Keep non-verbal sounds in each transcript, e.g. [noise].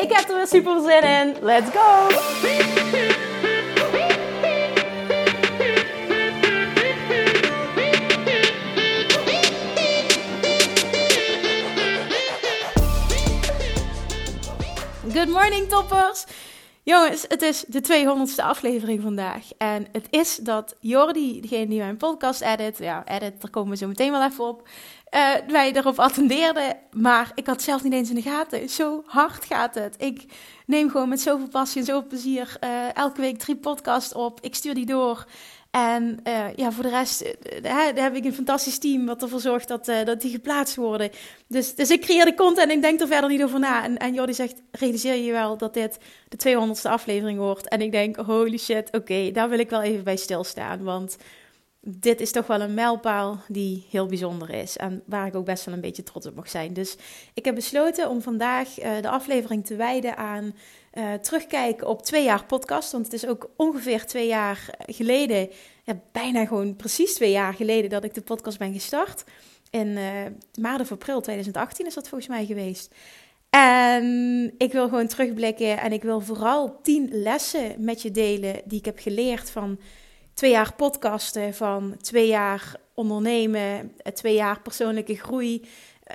Ik heb er weer super zin in. Let's go! Good morning toppers! Jongens, het is de 200ste aflevering vandaag. En het is dat Jordi, degene die mijn podcast edit, ja, edit, daar komen we zo meteen wel even op, uh, wij erop attendeerden. Maar ik had zelf niet eens in de gaten. Zo hard gaat het. Ik neem gewoon met zoveel passie en zoveel plezier uh, elke week drie podcasts op. Ik stuur die door. En uh, ja, voor de rest uh, heb ik een fantastisch team wat ervoor zorgt dat, dat die geplaatst worden. Dus, dus ik creëer de content en ik denk er verder niet over na. En, en Jordi zegt, realiseer je wel dat dit de 200ste aflevering wordt? En ik denk, holy shit, oké, daar wil ik wel even bij stilstaan. Want dit is toch wel een mijlpaal die heel bijzonder is. En waar ik ook best wel een beetje trots op mag zijn. Dus ik heb besloten om vandaag de aflevering te wijden aan uh, terugkijken op twee jaar podcast. Want het is ook ongeveer twee jaar geleden, bijna gewoon precies twee jaar geleden, dat ik de podcast ben gestart. In uh, maart of april 2018 is dat volgens mij geweest. En ik wil gewoon terugblikken en ik wil vooral tien lessen met je delen die ik heb geleerd van twee jaar podcasten, van twee jaar ondernemen, twee jaar persoonlijke groei,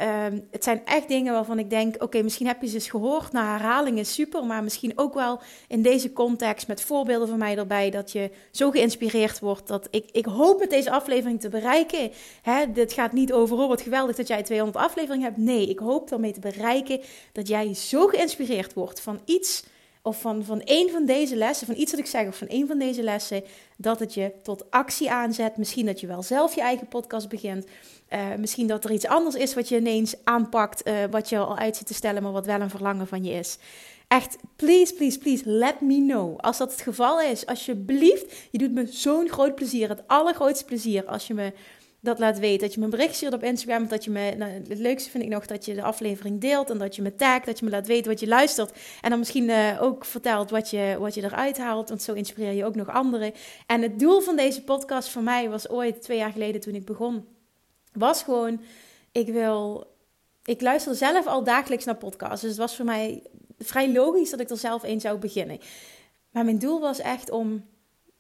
Um, het zijn echt dingen waarvan ik denk: oké, misschien heb je ze eens gehoord. Na herhaling is super, maar misschien ook wel in deze context met voorbeelden van mij erbij. Dat je zo geïnspireerd wordt. Dat ik, ik hoop met deze aflevering te bereiken. Hè, dit gaat niet over: oh, wat geweldig dat jij 200 afleveringen hebt. Nee, ik hoop daarmee te bereiken dat jij zo geïnspireerd wordt van iets of van, van een van deze lessen, van iets wat ik zeg, of van een van deze lessen, dat het je tot actie aanzet. Misschien dat je wel zelf je eigen podcast begint. Uh, misschien dat er iets anders is wat je ineens aanpakt, uh, wat je al uit zit te stellen, maar wat wel een verlangen van je is. Echt, please, please, please, let me know. Als dat het geval is, alsjeblieft, je doet me zo'n groot plezier, het allergrootste plezier, als je me dat laat weten. Dat je me een bericht stuurt op Instagram. Dat je me, nou, het leukste vind ik nog dat je de aflevering deelt. En dat je me tagt. Dat je me laat weten wat je luistert. En dan misschien uh, ook vertelt wat je, wat je eruit haalt. Want zo inspireer je ook nog anderen. En het doel van deze podcast voor mij was ooit twee jaar geleden toen ik begon. Was gewoon, ik wil... Ik luister zelf al dagelijks naar podcasts. Dus het was voor mij vrij logisch dat ik er zelf een zou beginnen. Maar mijn doel was echt om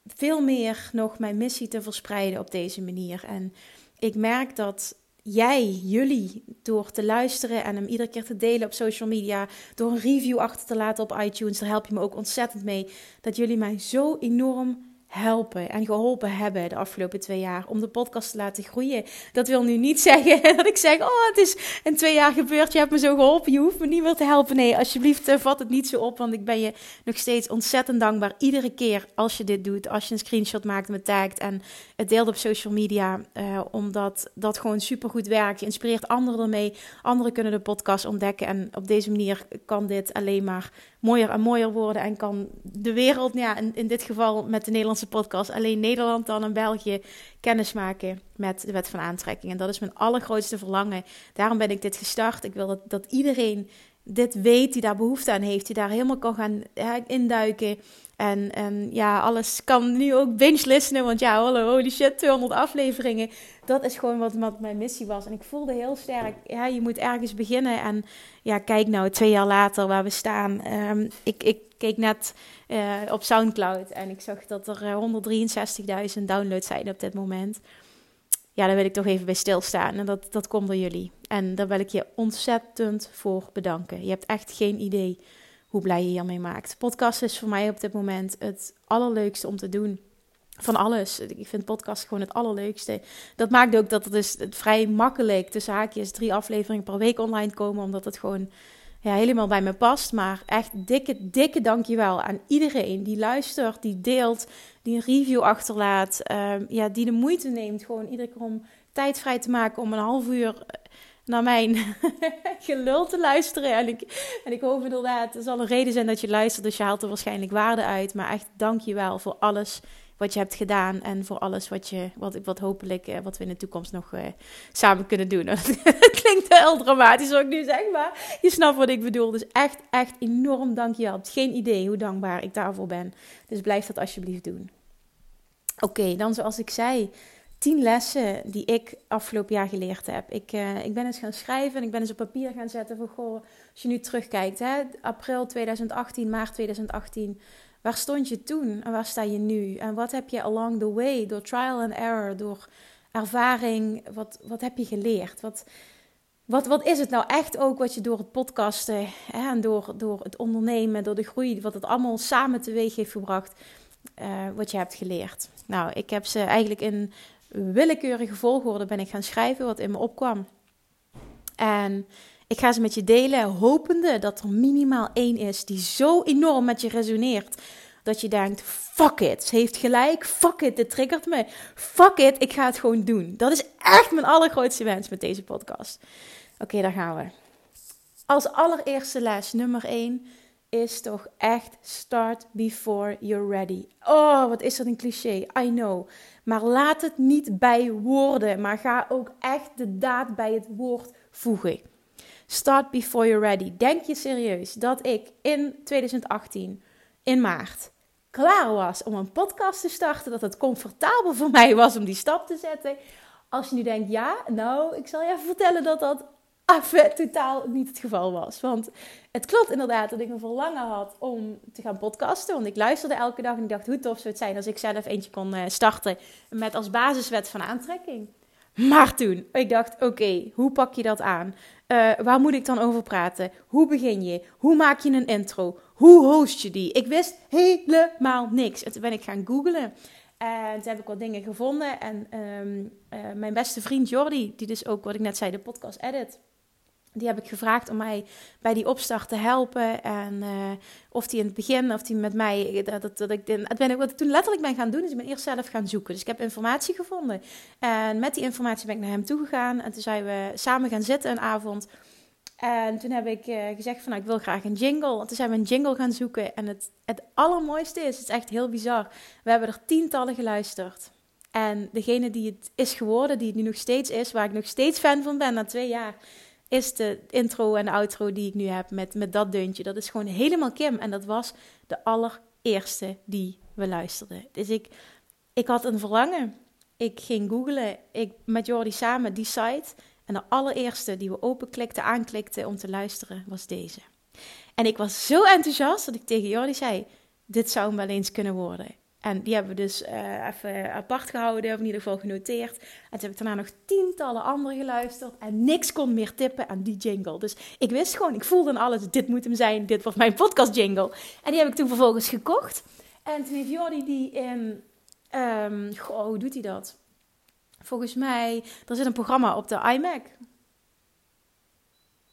veel meer nog mijn missie te verspreiden op deze manier. En ik merk dat jij, jullie, door te luisteren en hem iedere keer te delen op social media, door een review achter te laten op iTunes, daar help je me ook ontzettend mee. Dat jullie mij zo enorm helpen en geholpen hebben de afgelopen twee jaar om de podcast te laten groeien. Dat wil nu niet [laughs] zeggen dat ik zeg: Oh, het is in twee jaar gebeurd, je hebt me zo geholpen, je hoeft me niet meer te helpen. Nee, alsjeblieft, uh, vat het niet zo op, want ik ben je nog steeds ontzettend dankbaar. Iedere keer als je dit doet, als je een screenshot maakt met tagt en het deelt op social media, uh, omdat dat gewoon super goed werkt. Je inspireert anderen ermee. Anderen kunnen de podcast ontdekken en op deze manier kan dit alleen maar mooier en mooier worden en kan de wereld, ja, in, in dit geval met de Nederlandse podcast, alleen Nederland dan en België kennis maken met de wet van aantrekking. En dat is mijn allergrootste verlangen. Daarom ben ik dit gestart. Ik wil dat, dat iedereen dit weet, die daar behoefte aan heeft, die daar helemaal kan gaan induiken. En, en ja, alles kan nu ook binge listenen, want ja, holy shit, 200 afleveringen. Dat is gewoon wat, mijn missie was. En ik voelde heel sterk, ja, je moet ergens beginnen. En ja, kijk nou, twee jaar later waar we staan. Um, ik, ik keek net uh, op Soundcloud en ik zag dat er 163.000 downloads zijn op dit moment. Ja, daar wil ik toch even bij stilstaan. En dat, dat komt door jullie. En daar wil ik je ontzettend voor bedanken. Je hebt echt geen idee hoe blij je hiermee maakt. Podcast is voor mij op dit moment het allerleukste om te doen. Van alles. Ik vind podcast gewoon het allerleukste. Dat maakt ook dat het dus vrij makkelijk tussen haakjes drie afleveringen per week online komen. Omdat het gewoon ja, helemaal bij me past. Maar echt dikke, dikke dankjewel aan iedereen die luistert, die deelt, die een review achterlaat. Uh, ja, die de moeite neemt gewoon iedere keer om tijd vrij te maken om een half uur naar mijn [laughs] gelul te luisteren. En ik, en ik hoop inderdaad, er zal een reden zijn dat je luistert, dus je haalt er waarschijnlijk waarde uit. Maar echt, dank je wel voor alles wat je hebt gedaan en voor alles wat, je, wat, wat hopelijk, uh, wat we in de toekomst nog uh, samen kunnen doen. [laughs] Het klinkt heel dramatisch wat ik nu zeg, maar je snapt wat ik bedoel. Dus echt, echt enorm dank. Je hebt geen idee hoe dankbaar ik daarvoor ben. Dus blijf dat alsjeblieft doen. Oké, dan zoals ik zei, tien lessen die ik afgelopen jaar geleerd heb. Ik, uh, ik ben eens gaan schrijven en ik ben eens op papier gaan zetten van, goh, als je nu terugkijkt, hè, april 2018, maart 2018, waar stond je toen en waar sta je nu? En wat heb je along the way, door trial and error, door ervaring, wat, wat heb je geleerd? Wat, wat, wat is het nou echt ook wat je door het podcasten hè, en door, door het ondernemen, door de groei, wat het allemaal samen teweeg heeft gebracht, uh, wat je hebt geleerd? Nou, ik heb ze eigenlijk in willekeurige volgorde ben ik gaan schrijven wat in me opkwam. En ik ga ze met je delen, hopende dat er minimaal één is die zo enorm met je resoneert. Dat je denkt, fuck it, ze heeft gelijk, fuck it, dit triggert me. Fuck it, ik ga het gewoon doen. Dat is echt mijn allergrootste wens met deze podcast. Oké, daar gaan we. Als allereerste les, nummer 1, is toch echt start before you're ready. Oh, wat is dat een cliché, I know. Maar laat het niet bij woorden, maar ga ook echt de daad bij het woord voegen. Start before you're ready. Denk je serieus dat ik in 2018, in maart, klaar was om een podcast te starten? Dat het comfortabel voor mij was om die stap te zetten? Als je nu denkt, ja, nou, ik zal je even vertellen dat dat even totaal niet het geval was. Want het klopt inderdaad dat ik een verlangen had om te gaan podcasten. Want ik luisterde elke dag en ik dacht, hoe tof zou het zijn als ik zelf eentje kon eh, starten met als basiswet van aantrekking. Maar toen, ik dacht, oké, hoe pak je dat aan? Uh, waar moet ik dan over praten? Hoe begin je? Hoe maak je een intro? Hoe host je die? Ik wist helemaal niks. En toen ben ik gaan googlen. En toen heb ik wat dingen gevonden. En um, uh, mijn beste vriend Jordi, die dus ook, wat ik net zei, de podcast edit die heb ik gevraagd om mij bij die opstart te helpen. En uh, of die in het begin, of die met mij. Dat, dat, dat ik, dat ben ik, wat ik toen letterlijk ben gaan doen, is ik ben eerst zelf gaan zoeken. Dus ik heb informatie gevonden. En met die informatie ben ik naar hem toegegaan. En toen zijn we samen gaan zitten een avond. En toen heb ik uh, gezegd van nou, ik wil graag een jingle. En toen zijn we een jingle gaan zoeken. En het, het allermooiste is, het is echt heel bizar. We hebben er tientallen geluisterd. En degene die het is geworden, die het nu nog steeds is, waar ik nog steeds fan van ben na twee jaar is de intro en de outro die ik nu heb met, met dat deuntje. Dat is gewoon helemaal Kim. En dat was de allereerste die we luisterden. Dus ik, ik had een verlangen. Ik ging googlen. Ik met Jordi samen die site. En de allereerste die we openklikten, aanklikten om te luisteren, was deze. En ik was zo enthousiast dat ik tegen Jordi zei: Dit zou hem wel eens kunnen worden. En die hebben we dus uh, even apart gehouden, of in ieder geval genoteerd. En toen heb ik daarna nog tientallen andere geluisterd. En niks kon meer tippen aan die jingle. Dus ik wist gewoon, ik voelde aan alles, dit moet hem zijn. Dit wordt mijn podcast jingle. En die heb ik toen vervolgens gekocht. En toen heeft Jordi die in... Um, goh, hoe doet hij dat? Volgens mij, er zit een programma op de iMac.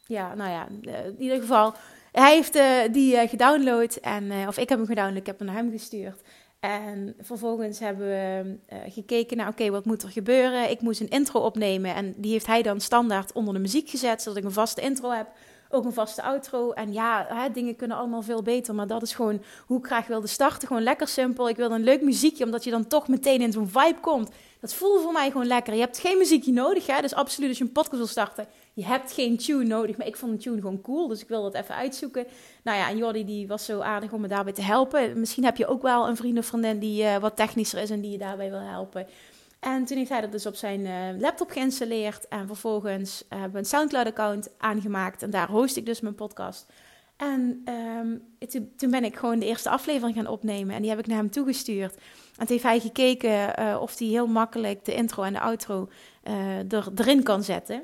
Ja, nou ja, eh, in ieder geval... Hij heeft uh, die gedownload en, of ik heb hem gedownload, ik heb hem naar hem gestuurd. En vervolgens hebben we uh, gekeken naar, oké, wat moet er gebeuren? Ik moest een intro opnemen en die heeft hij dan standaard onder de muziek gezet, zodat ik een vaste intro heb, ook een vaste outro. En ja, hè, dingen kunnen allemaal veel beter, maar dat is gewoon hoe ik graag wilde starten. Gewoon lekker simpel. Ik wilde een leuk muziekje, omdat je dan toch meteen in zo'n vibe komt. Dat voelde voor mij gewoon lekker. Je hebt geen muziekje nodig, hè? dus absoluut als je een podcast wil starten je hebt geen tune nodig. Maar ik vond de tune gewoon cool, dus ik wilde het even uitzoeken. Nou ja, en Jordi die was zo aardig om me daarbij te helpen. Misschien heb je ook wel een vriend of vriendin die uh, wat technischer is en die je daarbij wil helpen. En toen heeft hij dat dus op zijn uh, laptop geïnstalleerd. En vervolgens hebben we een SoundCloud-account aangemaakt. En daar host ik dus mijn podcast. En um, toen, ben ik gewoon de eerste aflevering gaan opnemen. En die heb ik naar hem toegestuurd. En toen heeft hij gekeken of hij heel makkelijk de intro en de outro er, erin kan zetten.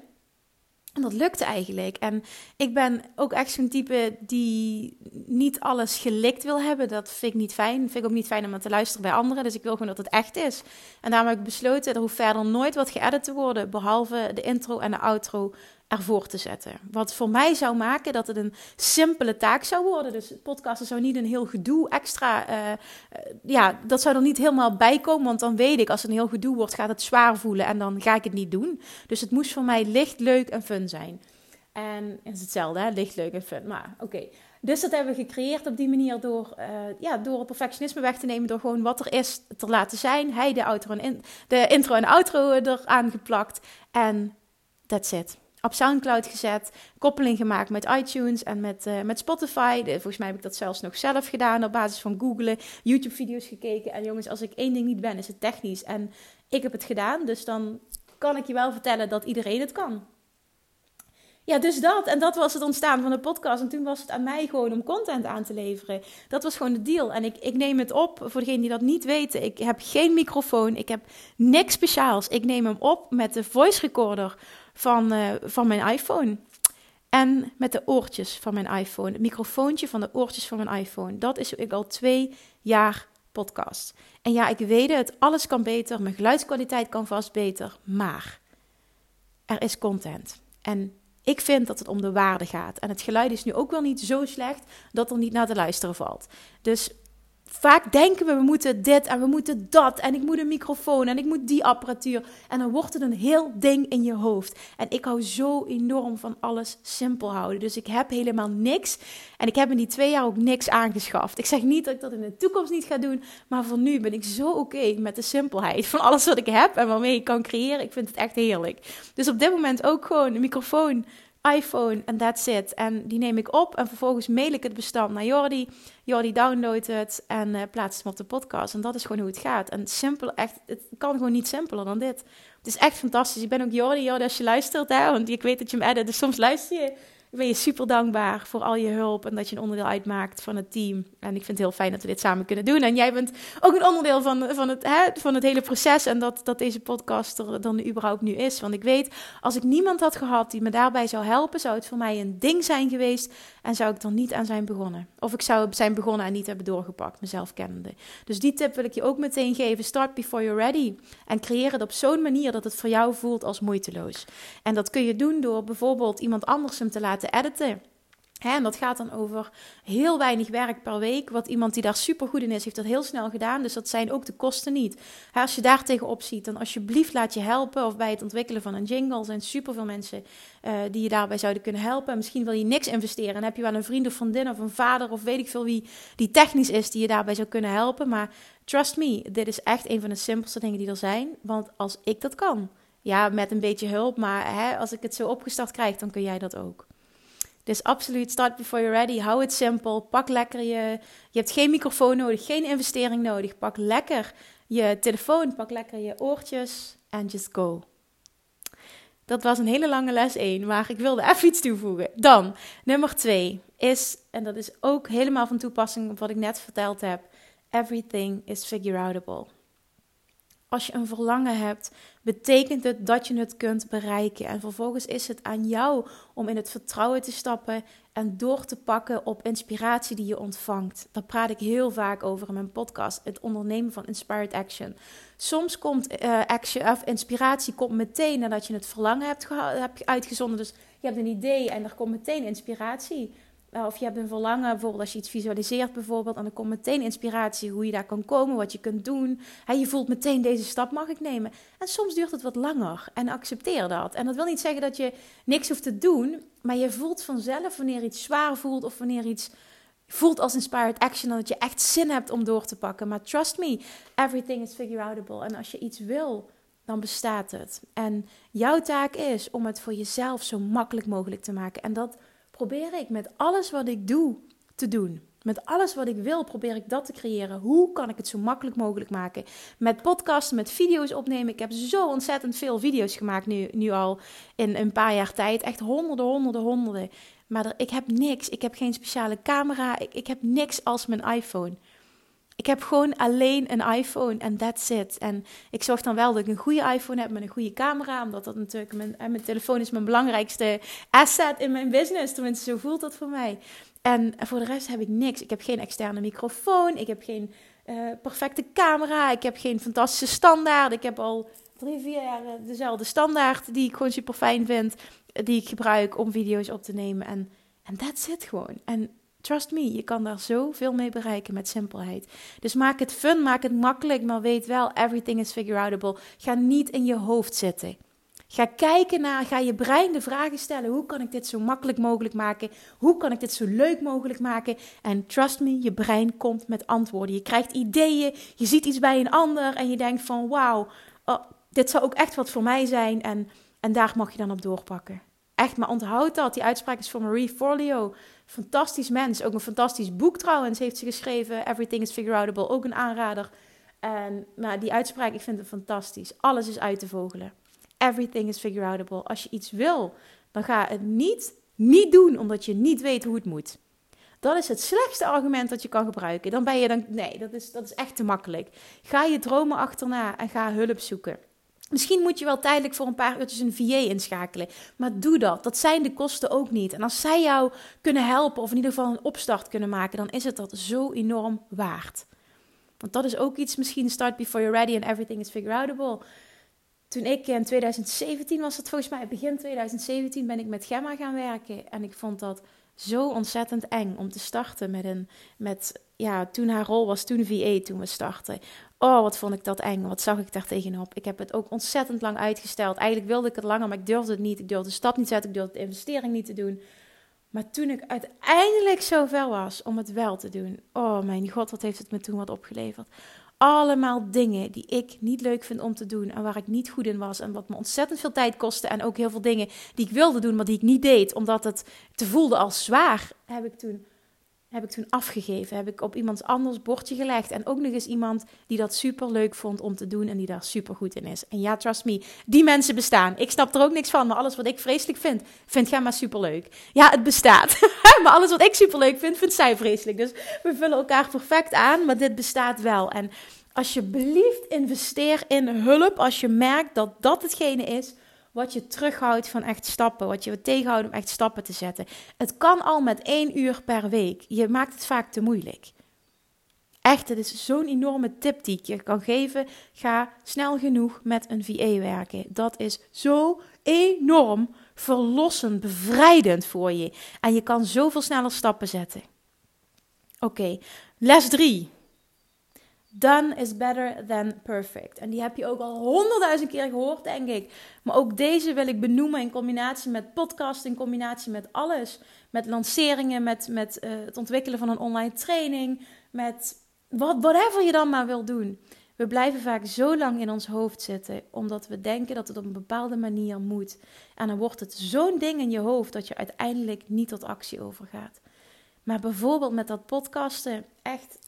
En dat lukte eigenlijk. En ik ben ook echt zo'n type die niet alles gelikt wil hebben. Dat vind ik niet fijn. Vind ik ook niet fijn om te luisteren bij anderen. Dus ik wil gewoon dat het echt is. En daarom heb ik besloten, er hoeft verder nooit wat geëdit te worden. Behalve de intro en de outro ervoor te zetten. Wat voor mij zou maken dat het een simpele taak zou worden. Dus podcasten zou niet een heel gedoe extra. Uh, ja, dat zou er niet helemaal bij komen. Want dan weet ik, als het een heel gedoe wordt, gaat het zwaar voelen. En dan ga ik het niet doen. Dus het moest voor mij licht, leuk en fun zijn. En is hetzelfde, licht, leuk en fun. Maar oké. Dus dat hebben we gecreëerd op die manier door, uh, ja, door het perfectionisme weg te nemen. Door gewoon wat er is te laten zijn. Hij de, outro en de intro en outro eraan geplakt. En that's it op Soundcloud gezet, koppeling gemaakt met iTunes en met, uh, met Spotify. De, volgens mij heb ik dat zelfs nog zelf gedaan op basis van googlen, YouTube-video's gekeken. En jongens, als ik één ding niet ben, is het technisch. En ik heb het gedaan, dus dan kan ik je wel vertellen dat iedereen het kan. Ja, dus dat. En dat was het ontstaan van de podcast. En toen was het aan mij gewoon om content aan te leveren. Dat was gewoon de deal. En ik, ik neem het op, voor degenen die dat niet weten. Ik heb geen microfoon. Ik heb niks speciaals. Ik neem hem op met de voice recorder van, uh, van mijn iPhone. En met de oortjes van mijn iPhone. Het microfoontje van de oortjes van mijn iPhone. Dat is ik al twee jaar podcast. En ja, ik weet het, alles kan beter. Mijn geluidskwaliteit kan vast beter. Maar er is content. En ik vind dat het om de waarde gaat. En het geluid is nu ook wel niet zo slecht dat er niet naar te luisteren valt. Dus vaak denken we, we moeten dit en we moeten dat. En ik moet een microfoon en ik moet die apparatuur. En dan wordt het een heel ding in je hoofd. En ik hou zo enorm van alles simpel houden. Dus ik heb helemaal niks. En ik heb in die twee jaar ook niks aangeschaft. Ik zeg niet dat ik dat in de toekomst niet ga doen. Maar voor nu ben ik zo oké met de simpelheid van alles wat ik heb en waarmee ik kan creëren. Ik vind het echt heerlijk. Dus op dit moment ook gewoon een microfoon iPhone en that's it. En die neem ik op en vervolgens mail ik het bestand naar Jordi. Jordi downloadt het en uh, plaatst hem op de podcast. En dat is gewoon hoe het gaat. En simpel, echt, het kan gewoon niet simpeler dan dit. Het is echt fantastisch. Ik ben ook Jordi, Jordi als je luistert, hè, want ik weet dat je hem edit, dus soms luister je ben je super dankbaar voor al je hulp en dat je een onderdeel uitmaakt van het team. En ik vind het heel fijn dat we dit samen kunnen doen. En jij bent ook een onderdeel van, van, het, hè, van het hele proces en dat, dat deze podcast er dan überhaupt nu is. Want ik weet, als ik niemand had gehad die me daarbij zou helpen, zou het voor mij een ding zijn geweest en zou ik dan niet aan zijn begonnen. Of ik zou zijn begonnen en niet hebben doorgepakt, mezelf kennende. Dus die tip wil ik je ook meteen geven. Start before you're ready. En creëer het op zo'n manier dat het voor jou voelt als moeiteloos. En dat kun je doen door bijvoorbeeld iemand anders hem te laten te editen. en dat gaat dan over heel weinig werk per week. Wat iemand die daar super goed in is, heeft dat heel snel gedaan. Dus dat zijn ook de kosten niet. als je daar tegenop ziet, dan alsjeblieft laat je helpen. Of bij het ontwikkelen van een jingle zijn super veel mensen uh, die je daarbij zouden kunnen helpen. Misschien wil je niks investeren. En heb je wel een vriend of vriendin of een vader of weet ik veel wie die technisch is die je daarbij zou kunnen helpen. Maar trust me, dit is echt een van de simpelste dingen die er zijn. Want als ik dat kan, ja, met een beetje hulp. Maar als ik het zo opgestart krijg, dan kun jij dat ook. Dus absoluut, start before you're ready. Hou het simpel. Pak lekker je. Je hebt geen microfoon nodig, geen investering nodig. Pak lekker je telefoon, pak lekker je oortjes en just go. Dat was een hele lange les 1, maar ik wilde even iets toevoegen. Dan, nummer 2 is, en dat is ook helemaal van toepassing op wat ik net verteld heb: everything is figure outable. Als je een verlangen hebt, betekent het dat je het kunt bereiken. En vervolgens is het aan jou om in het vertrouwen te stappen en door te pakken op inspiratie die je ontvangt. Daar praat ik heel vaak over in mijn podcast, het ondernemen van inspired action. Soms komt uh, action, of inspiratie komt meteen nadat je het verlangen hebt, hebt uitgezonden. Dus je hebt een idee en er komt meteen inspiratie. Eh, of je hebt een verlangen, bijvoorbeeld als je iets visualiseert bijvoorbeeld, en dan komt meteen inspiratie hoe je daar kan komen, wat je kunt doen. En je voelt meteen deze stap mag ik nemen. En soms duurt het wat langer en accepteer dat. En dat wil niet zeggen dat je niks hoeft te doen, maar je voelt vanzelf wanneer iets zwaar voelt of wanneer iets voelt als inspired action, dat je echt zin hebt om door te pakken. Maar trust me, everything is figure outable. En als je iets wil, dan bestaat het. En jouw taak is om het voor jezelf zo makkelijk mogelijk te maken. En dat probeer ik met alles wat ik doe te doen. Met alles wat ik wil, probeer ik dat te creëren. Hoe kan ik het zo makkelijk mogelijk maken? Met podcasten, met video's opnemen. Ik heb zo ontzettend veel video's gemaakt nu, nu al in een paar jaar tijd. Echt honderden, honderden, honderden. Maar ik heb niks. Ik heb geen speciale camera. Ik, ik heb niks als mijn iPhone. Ik heb gewoon alleen een iPhone en that's it. En ik zorg dan wel dat ik een goede iPhone heb met een goede camera. Omdat dat natuurlijk, mijn, mijn telefoon is mijn belangrijkste asset in mijn business. Tenminste, zo voelt dat voor mij. En voor de rest heb ik niks. Ik heb geen externe microfoon. Ik heb geen uh, perfecte camera. Ik heb geen fantastische standaard. Ik heb al drie, vier jaar dezelfde standaard die ik gewoon super fijn vind. Die ik gebruik om video's op te nemen. En, en that's it gewoon. En trust me, je kan daar zoveel mee bereiken met simpelheid. Dus maak het fun, maak het makkelijk, maar weet wel, everything is figure outable. Ga niet in je hoofd zitten. Ga kijken naar, ga je brein de vragen stellen: hoe kan ik dit zo makkelijk mogelijk maken? Hoe kan ik dit zo leuk mogelijk maken? En trust me, je brein komt met antwoorden. Je krijgt ideeën, je ziet iets bij een ander en je denkt van wauw, oh, dit zou ook echt wat voor mij zijn. En, en daar mag je dan op doorpakken. Echt, maar onthoud dat. Die uitspraak is van Marie Forleo. Fantastisch mens. Ook een fantastisch boek trouwens heeft ze geschreven. Everything is figure outable. Ook een aanrader. En, maar die uitspraak, ik vind het fantastisch. Alles is uit te vogelen. Everything is figure outable. Als je iets wil, dan ga het niet, niet doen omdat je niet weet hoe het moet. Dat is het slechtste argument dat je kan gebruiken. Dan ben je dan, nee, dat is, dat is echt te makkelijk. Ga je dromen achterna en ga hulp zoeken. Misschien moet je wel tijdelijk voor een paar uurtjes een VA inschakelen. Maar doe dat. Dat zijn de kosten ook niet. En als zij jou kunnen helpen, of in ieder geval een opstart kunnen maken, dan is het dat zo enorm waard. Want dat is ook iets, misschien start before you're ready and everything is figure outable. Toen ik in 2017 was het volgens mij, begin 2017 ben ik met Gemma gaan werken. En ik vond dat zo ontzettend eng om te starten met een, met, ja, toen haar rol was toen VA toen we startten. Oh, wat vond ik dat eng. Wat zag ik daar tegenop? Ik heb het ook ontzettend lang uitgesteld. Eigenlijk wilde ik het langer, maar ik durfde het niet. Ik durfde de stap niet zetten. Ik durfde de investering niet te doen. Maar toen ik uiteindelijk zover was om het wel te doen. Oh mijn god, wat heeft het me toen wat opgeleverd. Allemaal dingen die ik niet leuk vind om te doen en waar ik niet goed in was en wat me ontzettend veel tijd kostte en ook heel veel dingen die ik wilde doen, maar die ik niet deed omdat het te voelde als zwaar, heb ik toen heb ik toen afgegeven. Heb ik op iemands anders bordje gelegd. En ook nog eens iemand die dat super leuk vond om te doen en die daar super goed in is. En ja, trust me, die mensen bestaan. Ik snap er ook niks van, maar alles wat ik vreselijk vind, vindt Gemma super leuk. Ja, het bestaat. [laughs] maar alles wat ik super leuk vind, vindt zij vreselijk. Dus we vullen elkaar perfect aan, maar dit bestaat wel. En alsjeblieft investeer in hulp als je merkt dat dat hetgene is wat je terughoudt van echt stappen, wat je tegenhoudt om echt stappen te zetten. Het kan al met één uur per week. Je maakt het vaak te moeilijk. Echt, het is zo'n enorme tip die ik je kan geven. Ga snel genoeg met een VA werken. Dat is zo enorm verlossend, bevrijdend voor je. En je kan zoveel sneller stappen zetten. Oké, les 3. Done is better than perfect. En die heb je ook al honderdduizend keer gehoord, denk ik. Maar ook deze wil ik benoemen in combinatie met podcast, in combinatie met alles. Met lanceringen, met, met uh, het ontwikkelen van een online training, met wat, whatever je dan maar wil doen. We blijven vaak zo lang in ons hoofd zitten, omdat we denken dat het op een bepaalde manier moet. En dan wordt het zo'n ding in je hoofd dat je uiteindelijk niet tot actie overgaat. Maar bijvoorbeeld met dat podcasten, echt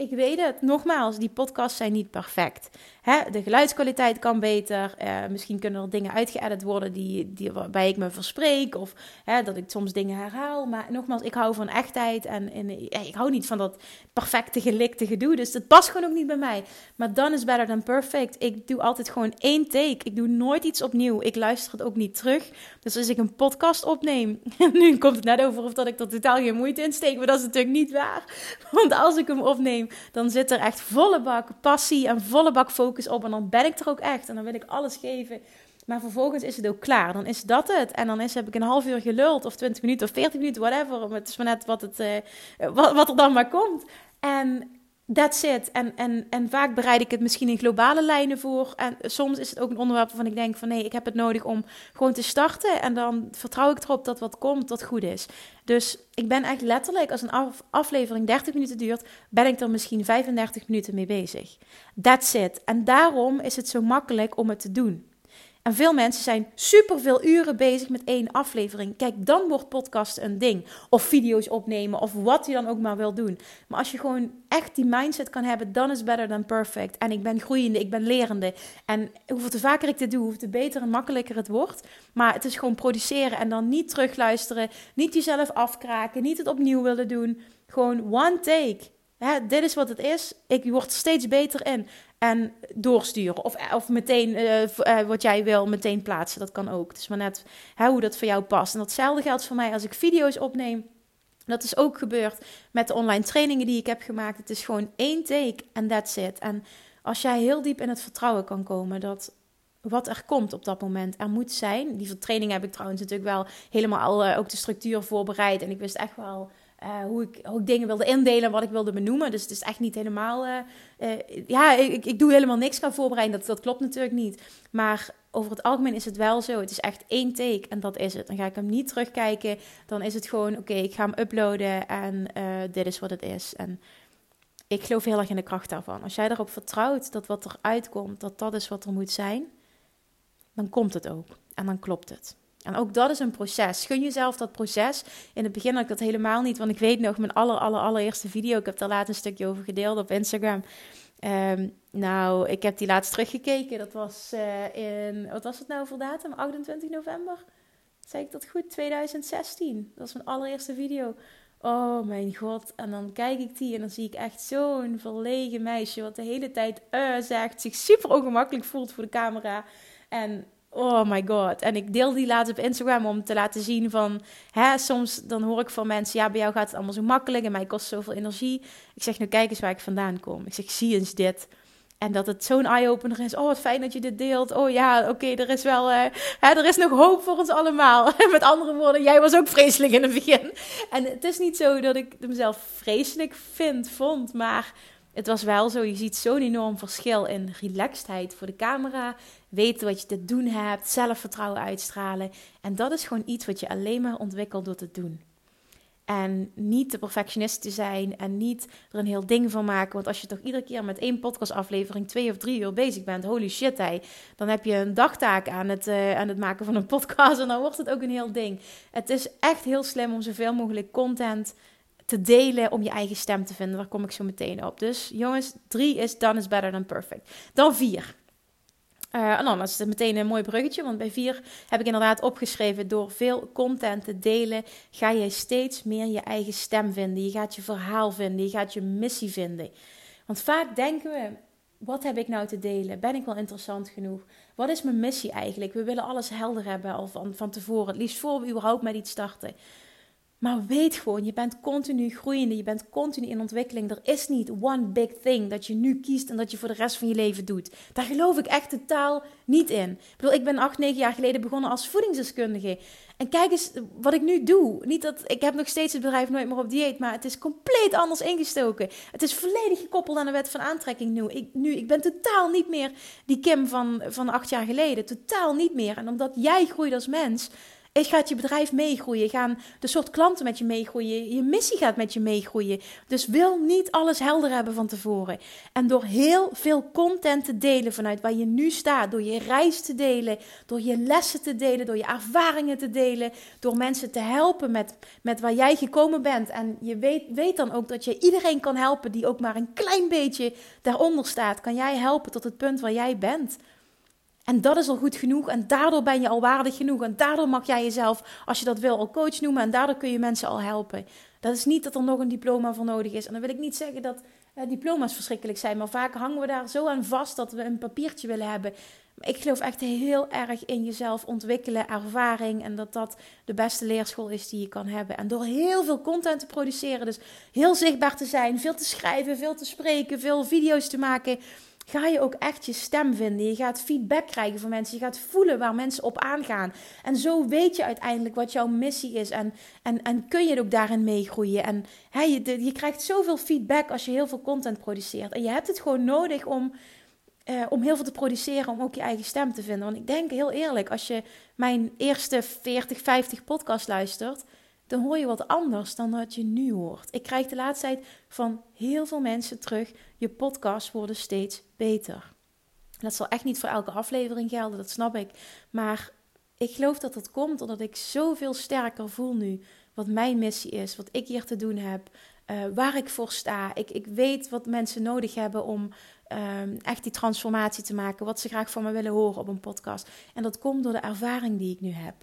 ik weet het, nogmaals, die podcasts zijn niet perfect. Hè, de geluidskwaliteit kan beter. Uh, misschien kunnen er dingen uitgeëdit worden die, die, waarbij ik me verspreek. Of hè, dat ik soms dingen herhaal. Maar nogmaals, ik hou van echtheid. En, en ik hou niet van dat perfecte, gelikte gedoe. Dus het past gewoon ook niet bij mij. Maar dan is better than perfect. Ik doe altijd gewoon één take. Ik doe nooit iets opnieuw. Ik luister het ook niet terug. Dus als ik een podcast opneem. [laughs] nu komt het net over of dat ik er totaal geen moeite in steek. Maar dat is natuurlijk niet waar. [laughs] Want als ik hem opneem, dan zit er echt volle bak passie en volle bak focus op en dan ben ik er ook echt en dan wil ik alles geven. Maar vervolgens is het ook klaar. Dan is dat het. En dan is, heb ik een half uur geluld, of 20 minuten, of 40 minuten, whatever. Het is maar net wat, het, uh, wat, wat er dan maar komt. En That's it. En, en, en vaak bereid ik het misschien in globale lijnen voor. En soms is het ook een onderwerp waarvan ik denk van nee, ik heb het nodig om gewoon te starten. En dan vertrouw ik erop dat wat komt, dat goed is. Dus ik ben echt letterlijk, als een aflevering 30 minuten duurt, ben ik er misschien 35 minuten mee bezig. That's it. En daarom is het zo makkelijk om het te doen. En veel mensen zijn superveel uren bezig met één aflevering. Kijk, dan wordt podcast een ding. Of video's opnemen, of wat je dan ook maar wil doen. Maar als je gewoon echt die mindset kan hebben, dan is better than perfect. En ik ben groeiende, ik ben lerende. En hoeveel te vaker ik dit doe, hoeveel te beter en makkelijker het wordt. Maar het is gewoon produceren en dan niet terugluisteren. Niet jezelf afkraken, niet het opnieuw willen doen. Gewoon one take. Hè, dit is wat het is. Ik word steeds beter in. En doorsturen. Of, of meteen uh, wat jij wil, meteen plaatsen. Dat kan ook. Het is maar net hè, hoe dat voor jou past. En datzelfde geldt voor mij als ik video's opneem. Dat is ook gebeurd met de online trainingen die ik heb gemaakt. Het is gewoon één take en that's it. En als jij heel diep in het vertrouwen kan komen dat wat er komt op dat moment. Er moet zijn. Die training heb ik trouwens natuurlijk wel helemaal al ook de structuur voorbereid. En ik wist echt wel uh, hoe, ik, hoe ik dingen wilde indelen, wat ik wilde benoemen. Dus het is echt niet helemaal. Uh, uh, ja, ik, ik doe helemaal niks gaan voorbereiden. Dat, dat klopt natuurlijk niet. Maar over het algemeen is het wel zo. Het is echt één take en dat is het. Dan ga ik hem niet terugkijken. Dan is het gewoon: oké, ik ga hem uploaden en dit is wat het is. En ik geloof heel erg in de kracht daarvan. Als jij erop vertrouwt dat wat eruit komt, dat dat is wat er moet zijn, dan komt het ook. En dan klopt het. En ook dat is een proces. Gun jezelf dat proces. In het begin had ik dat helemaal niet, want ik weet nog mijn aller, aller, allereerste video. Ik heb daar laatst een stukje over gedeeld op Instagram. Um, nou, ik heb die laatst teruggekeken. Dat was uh, in, wat was het nou voor datum? 28 november? Zeg ik dat goed? 2016. Dat was mijn allereerste video. Oh mijn god. En dan kijk ik die en dan zie ik echt zo'n verlegen meisje. Wat de hele tijd uh, zegt. Zich super ongemakkelijk voelt voor de camera. En Oh my god. En ik deel die laatst op Instagram om te laten zien van... Hè, soms dan hoor ik van mensen... Ja, bij jou gaat het allemaal zo makkelijk en mij kost zoveel energie. Ik zeg, nu kijk eens waar ik vandaan kom. Ik zeg, zie eens dit. En dat het zo'n eye-opener is. Oh, wat fijn dat je dit deelt. Oh ja, oké, er is wel... Uh, hè, er is nog hoop voor ons allemaal. [laughs] Met andere woorden, jij was ook vreselijk in het begin. En het is niet zo dat ik mezelf vreselijk vind, vond. Maar het was wel zo, je ziet zo'n enorm verschil in relaxedheid voor de camera, weten wat je te doen hebt, zelfvertrouwen uitstralen. En dat is gewoon iets wat je alleen maar ontwikkelt door te doen. En niet de perfectionist te zijn en niet er een heel ding van maken. Want als je toch iedere keer met één podcastaflevering twee of drie uur bezig bent, holy shit, hey, dan heb je een dagtaak aan het, uh, aan het maken van een [laughs] podcast en dan wordt het ook een heel ding. Het is echt heel slim om zoveel mogelijk content te delen om je eigen stem te vinden. Daar kom ik zo meteen op. Dus jongens, drie is done is better than perfect. Dan vier. Uh, en dan is het meteen een mooi bruggetje, want bij vier heb ik inderdaad opgeschreven: door veel content te delen, ga je steeds meer je eigen stem vinden. Je gaat je verhaal vinden, je gaat je missie vinden. Want vaak denken we: wat heb ik nou te delen? Ben ik wel interessant genoeg? Wat is mijn missie eigenlijk? We willen alles helder hebben al van, van tevoren, het liefst voor we überhaupt met iets starten. Maar weet gewoon, je bent continu groeiende, je bent continu in ontwikkeling. Er is niet one big thing dat je nu kiest en dat je voor de rest van je leven doet. Daar geloof ik echt totaal niet in. Ik bedoel, ik ben acht, negen jaar geleden begonnen als voedingsdeskundige. En kijk eens wat ik nu doe. Niet dat ik heb nog steeds het bedrijf nooit meer op dieet, maar het is compleet anders ingestoken. Het is volledig gekoppeld aan de wet van aantrekking nu. Ik, nu, ik ben totaal niet meer die Kim van, van acht jaar geleden. Totaal niet meer. En omdat jij groeit als mens ik gaat je bedrijf meegroeien. Gaan de soort klanten met je meegroeien. Je missie gaat met je meegroeien. Dus wil niet alles helder hebben van tevoren. En door heel veel content te delen vanuit waar je nu staat. Door je reis te delen. Door je lessen te delen. Door je ervaringen te delen. Door mensen te helpen met, met waar jij gekomen bent. En je weet, weet dan ook dat je iedereen kan helpen die ook maar een klein beetje daaronder staat. Kan jij helpen tot het punt waar jij bent. En dat is al goed genoeg. En daardoor ben je al waardig genoeg. En daardoor mag jij jezelf, als je dat wil, al coach noemen. En daardoor kun je mensen al helpen. Dat is niet dat er nog een diploma voor nodig is. En dan wil ik niet zeggen dat eh, diploma's verschrikkelijk zijn. Maar vaak hangen we daar zo aan vast dat we een papiertje willen hebben. Maar ik geloof echt heel erg in jezelf ontwikkelen, ervaring. En dat dat de beste leerschool is die je kan hebben. En door heel veel content te produceren, dus heel zichtbaar te zijn, veel te schrijven, veel te spreken, veel video's te maken ga je ook echt je stem vinden. Je gaat feedback krijgen van mensen. Je gaat voelen waar mensen op aangaan. En zo weet je uiteindelijk wat jouw missie is. En, en, en kun je ook daarin meegroeien. En hè, je, je krijgt zoveel feedback als je heel veel content produceert. En je hebt het gewoon nodig om, eh, om heel veel te produceren. Om ook je eigen stem te vinden. Want ik denk heel eerlijk, als je mijn eerste 40, 50 podcast luistert dan hoor je wat anders dan wat je nu hoort. Ik krijg de laatste tijd van heel veel mensen terug: je podcasts worden steeds beter. Dat zal echt niet voor elke aflevering gelden, dat snap ik. Maar ik geloof dat dat komt omdat ik zoveel sterker voel nu wat mijn missie is, wat ik hier te doen heb, uh, waar ik voor sta. Ik, ik weet wat mensen nodig hebben om um, echt die transformatie te maken, wat ze graag van me willen horen op een podcast. En dat komt door de ervaring die ik nu heb.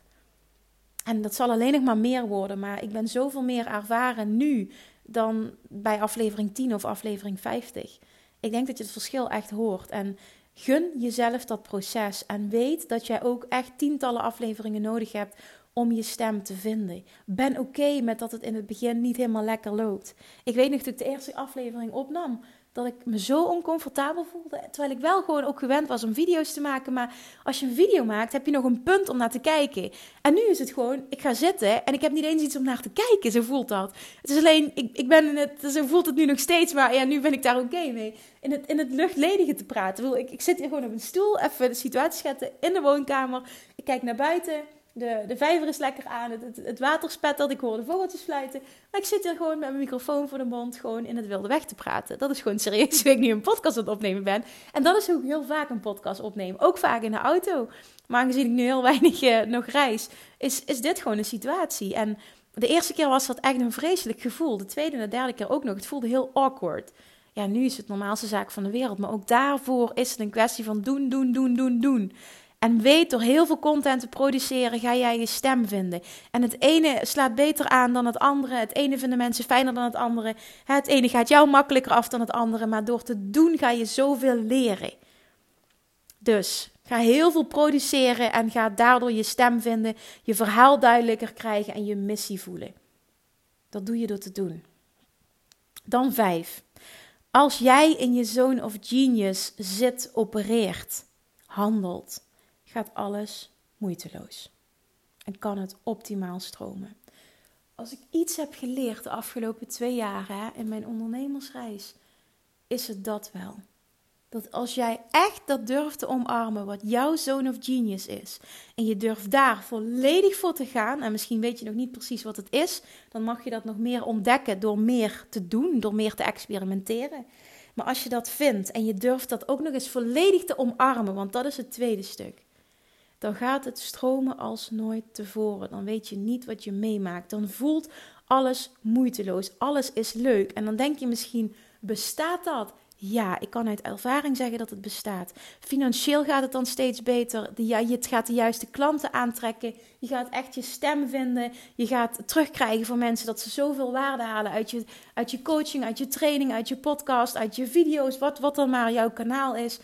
En dat zal alleen nog maar meer worden. Maar ik ben zoveel meer ervaren nu dan bij aflevering 10 of aflevering 50. Ik denk dat je het verschil echt hoort. En gun jezelf dat proces. En weet dat jij ook echt tientallen afleveringen nodig hebt om je stem te vinden. Ben oké met dat het in het begin niet helemaal lekker loopt. Ik weet nog dat ik de eerste aflevering opnam dat ik me zo oncomfortabel voelde. Terwijl ik wel gewoon ook gewend was om video's te maken. Maar als je een video maakt, heb je nog een punt om naar te kijken. En nu is het gewoon, ik ga zitten en ik heb niet eens iets om naar te kijken. Zo voelt dat. Het is alleen, ik, ik ben in het, zo voelt het nu nog steeds. Maar ja, nu ben ik daar oké mee. In het, in het luchtledige te praten. Ik, ik zit hier gewoon op een stoel, even de situatie schetsen in de woonkamer. Ik kijk naar buiten. De, de vijver is lekker aan, het, het, het ik hoor de vogeltjes fluiten. Maar ik zit hier gewoon met mijn microfoon voor de mond, gewoon in het wilde weg te praten. Dat is gewoon serieus hoe ik nu een podcast aan het opnemen ben. En dat is hoe ik heel vaak een podcast opneem. Ook vaak in de auto. Maar aangezien ik nu heel weinig uh, nog reis, is, is dit gewoon een situatie. En de eerste keer was dat echt een vreselijk gevoel. De tweede en de derde keer ook nog. Het voelde heel awkward. Ja, nu is het normaalste zaak van de wereld. Maar ook daarvoor is het een kwestie van doen, doen, doen, doen, doen. En weet door heel veel content te produceren, ga jij je stem vinden. En het ene slaat beter aan dan het andere. Het ene vinden mensen fijner dan het andere. Het ene gaat jou makkelijker af dan het andere. Maar door te doen ga je zoveel leren. Dus ga heel veel produceren en ga daardoor je stem vinden, je verhaal duidelijker krijgen en je missie voelen. Dat doe je door te doen. Dan vijf. Als jij in je zone of genius zit, opereert, handelt gaat alles moeiteloos. En kan het optimaal stromen. Als ik iets heb geleerd de afgelopen twee jaar hè, in mijn ondernemersreis, is het dat wel. Dat als jij echt dat durft te omarmen wat jouw zone of genius is, en je durft daar volledig voor te gaan, en misschien weet je nog niet precies wat het is, dan mag je dat nog meer ontdekken door meer te doen, door meer te experimenteren. Maar als je dat vindt en je durft dat ook nog eens volledig te omarmen, want dat is het tweede stuk, dan gaat het stromen als nooit tevoren. Dan weet je niet wat je meemaakt. Dan voelt alles moeiteloos. Alles is leuk. En dan denk je misschien: bestaat dat? Ja, ik kan uit ervaring zeggen dat het bestaat. Financieel gaat het dan steeds beter. Je gaat de juiste klanten aantrekken. Je gaat echt je stem vinden. Je gaat terugkrijgen van mensen dat ze zoveel waarde halen uit je, uit je coaching, uit je training, uit je podcast, uit je video's, wat, wat dan maar jouw kanaal is.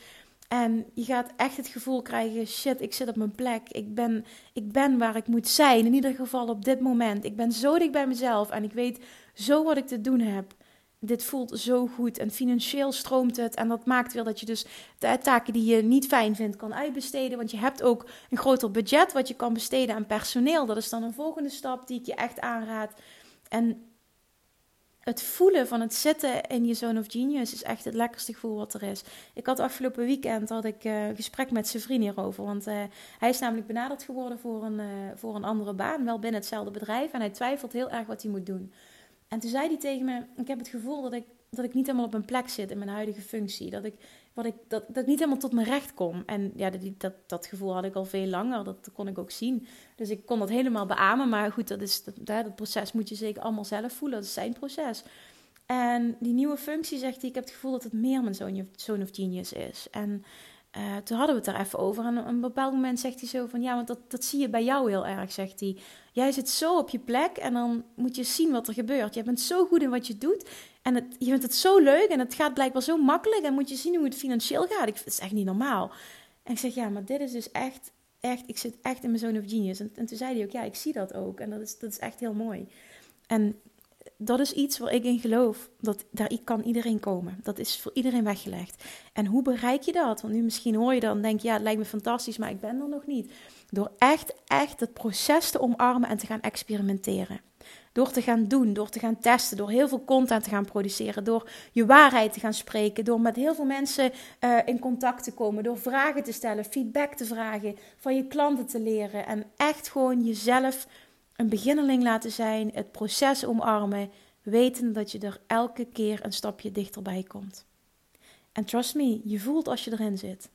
En je gaat echt het gevoel krijgen: shit, ik zit op mijn plek. Ik ben, ik ben waar ik moet zijn. In ieder geval op dit moment. Ik ben zo dicht bij mezelf en ik weet zo wat ik te doen heb. Dit voelt zo goed en financieel stroomt het. En dat maakt weer dat je dus de taken die je niet fijn vindt kan uitbesteden. Want je hebt ook een groter budget wat je kan besteden aan personeel. Dat is dan een volgende stap die ik je echt aanraad. En het voelen van het zitten in je zone of genius is echt het lekkerste gevoel wat er is. Ik had afgelopen weekend had ik uh, gesprek met zijn vriend hierover. Want uh, hij is namelijk benaderd geworden voor een, uh, voor een andere baan, wel binnen hetzelfde bedrijf. En hij twijfelt heel erg wat hij moet doen. En toen zei hij tegen me: Ik heb het gevoel dat ik, dat ik niet helemaal op mijn plek zit in mijn huidige functie. Dat ik, wat ik, dat, dat niet helemaal tot mijn recht kom. En ja, dat, dat, dat gevoel had ik al veel langer. Dat kon ik ook zien. Dus ik kon dat helemaal beamen. Maar goed, dat, is, dat, dat proces moet je zeker allemaal zelf voelen. Dat is zijn proces. En die nieuwe functie, zegt hij, ik heb het gevoel dat het meer mijn zone of genius is. En uh, toen hadden we het er even over. En op een bepaald moment zegt hij zo van... Ja, want dat, dat zie je bij jou heel erg, zegt hij. Jij zit zo op je plek en dan moet je zien wat er gebeurt. Je bent zo goed in wat je doet. En het, je vindt het zo leuk en het gaat blijkbaar zo makkelijk. En moet je zien hoe het financieel gaat. Ik, het is echt niet normaal. En ik zeg, ja, maar dit is dus echt... echt ik zit echt in mijn zone of genius. En, en toen zei hij ook, ja, ik zie dat ook. En dat is, dat is echt heel mooi. En dat is iets waar ik in geloof. Dat daar kan iedereen komen. Dat is voor iedereen weggelegd. En hoe bereik je dat? Want nu misschien hoor je dan en denk je, ja, het lijkt me fantastisch, maar ik ben er nog niet. Door echt, echt het proces te omarmen en te gaan experimenteren. Door te gaan doen, door te gaan testen, door heel veel content te gaan produceren, door je waarheid te gaan spreken, door met heel veel mensen uh, in contact te komen, door vragen te stellen, feedback te vragen, van je klanten te leren en echt gewoon jezelf een beginneling laten zijn, het proces omarmen, weten dat je er elke keer een stapje dichterbij komt. En trust me, je voelt als je erin zit.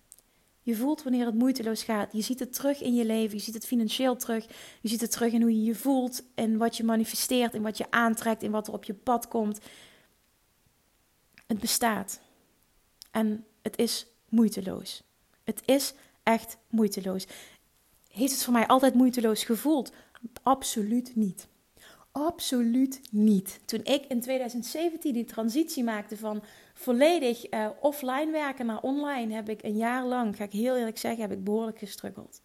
Je voelt wanneer het moeiteloos gaat. Je ziet het terug in je leven. Je ziet het financieel terug. Je ziet het terug in hoe je je voelt. En wat je manifesteert. En wat je aantrekt. En wat er op je pad komt. Het bestaat. En het is moeiteloos. Het is echt moeiteloos. Heeft het voor mij altijd moeiteloos gevoeld? Absoluut niet. Absoluut niet. Toen ik in 2017 die transitie maakte van volledig uh, offline werken naar online, heb ik een jaar lang, ga ik heel eerlijk zeggen, heb ik behoorlijk gestruggeld.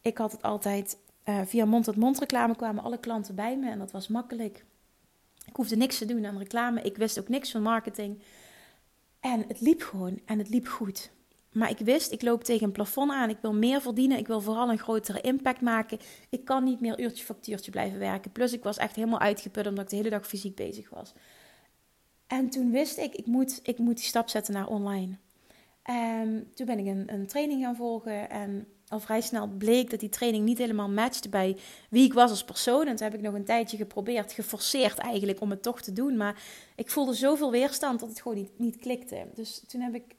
Ik had het altijd uh, via mond-tot-mond reclame kwamen alle klanten bij me en dat was makkelijk. Ik hoefde niks te doen aan reclame. Ik wist ook niks van marketing. En het liep gewoon en het liep goed. Maar ik wist, ik loop tegen een plafond aan. Ik wil meer verdienen. Ik wil vooral een grotere impact maken. Ik kan niet meer uurtje factuurtje blijven werken. Plus ik was echt helemaal uitgeput omdat ik de hele dag fysiek bezig was. En toen wist ik, ik moet, ik moet die stap zetten naar online. En toen ben ik een, een training gaan volgen. En al vrij snel bleek dat die training niet helemaal matchte bij wie ik was als persoon. En toen heb ik nog een tijdje geprobeerd, geforceerd eigenlijk, om het toch te doen. Maar ik voelde zoveel weerstand dat het gewoon niet, niet klikte. Dus toen heb ik,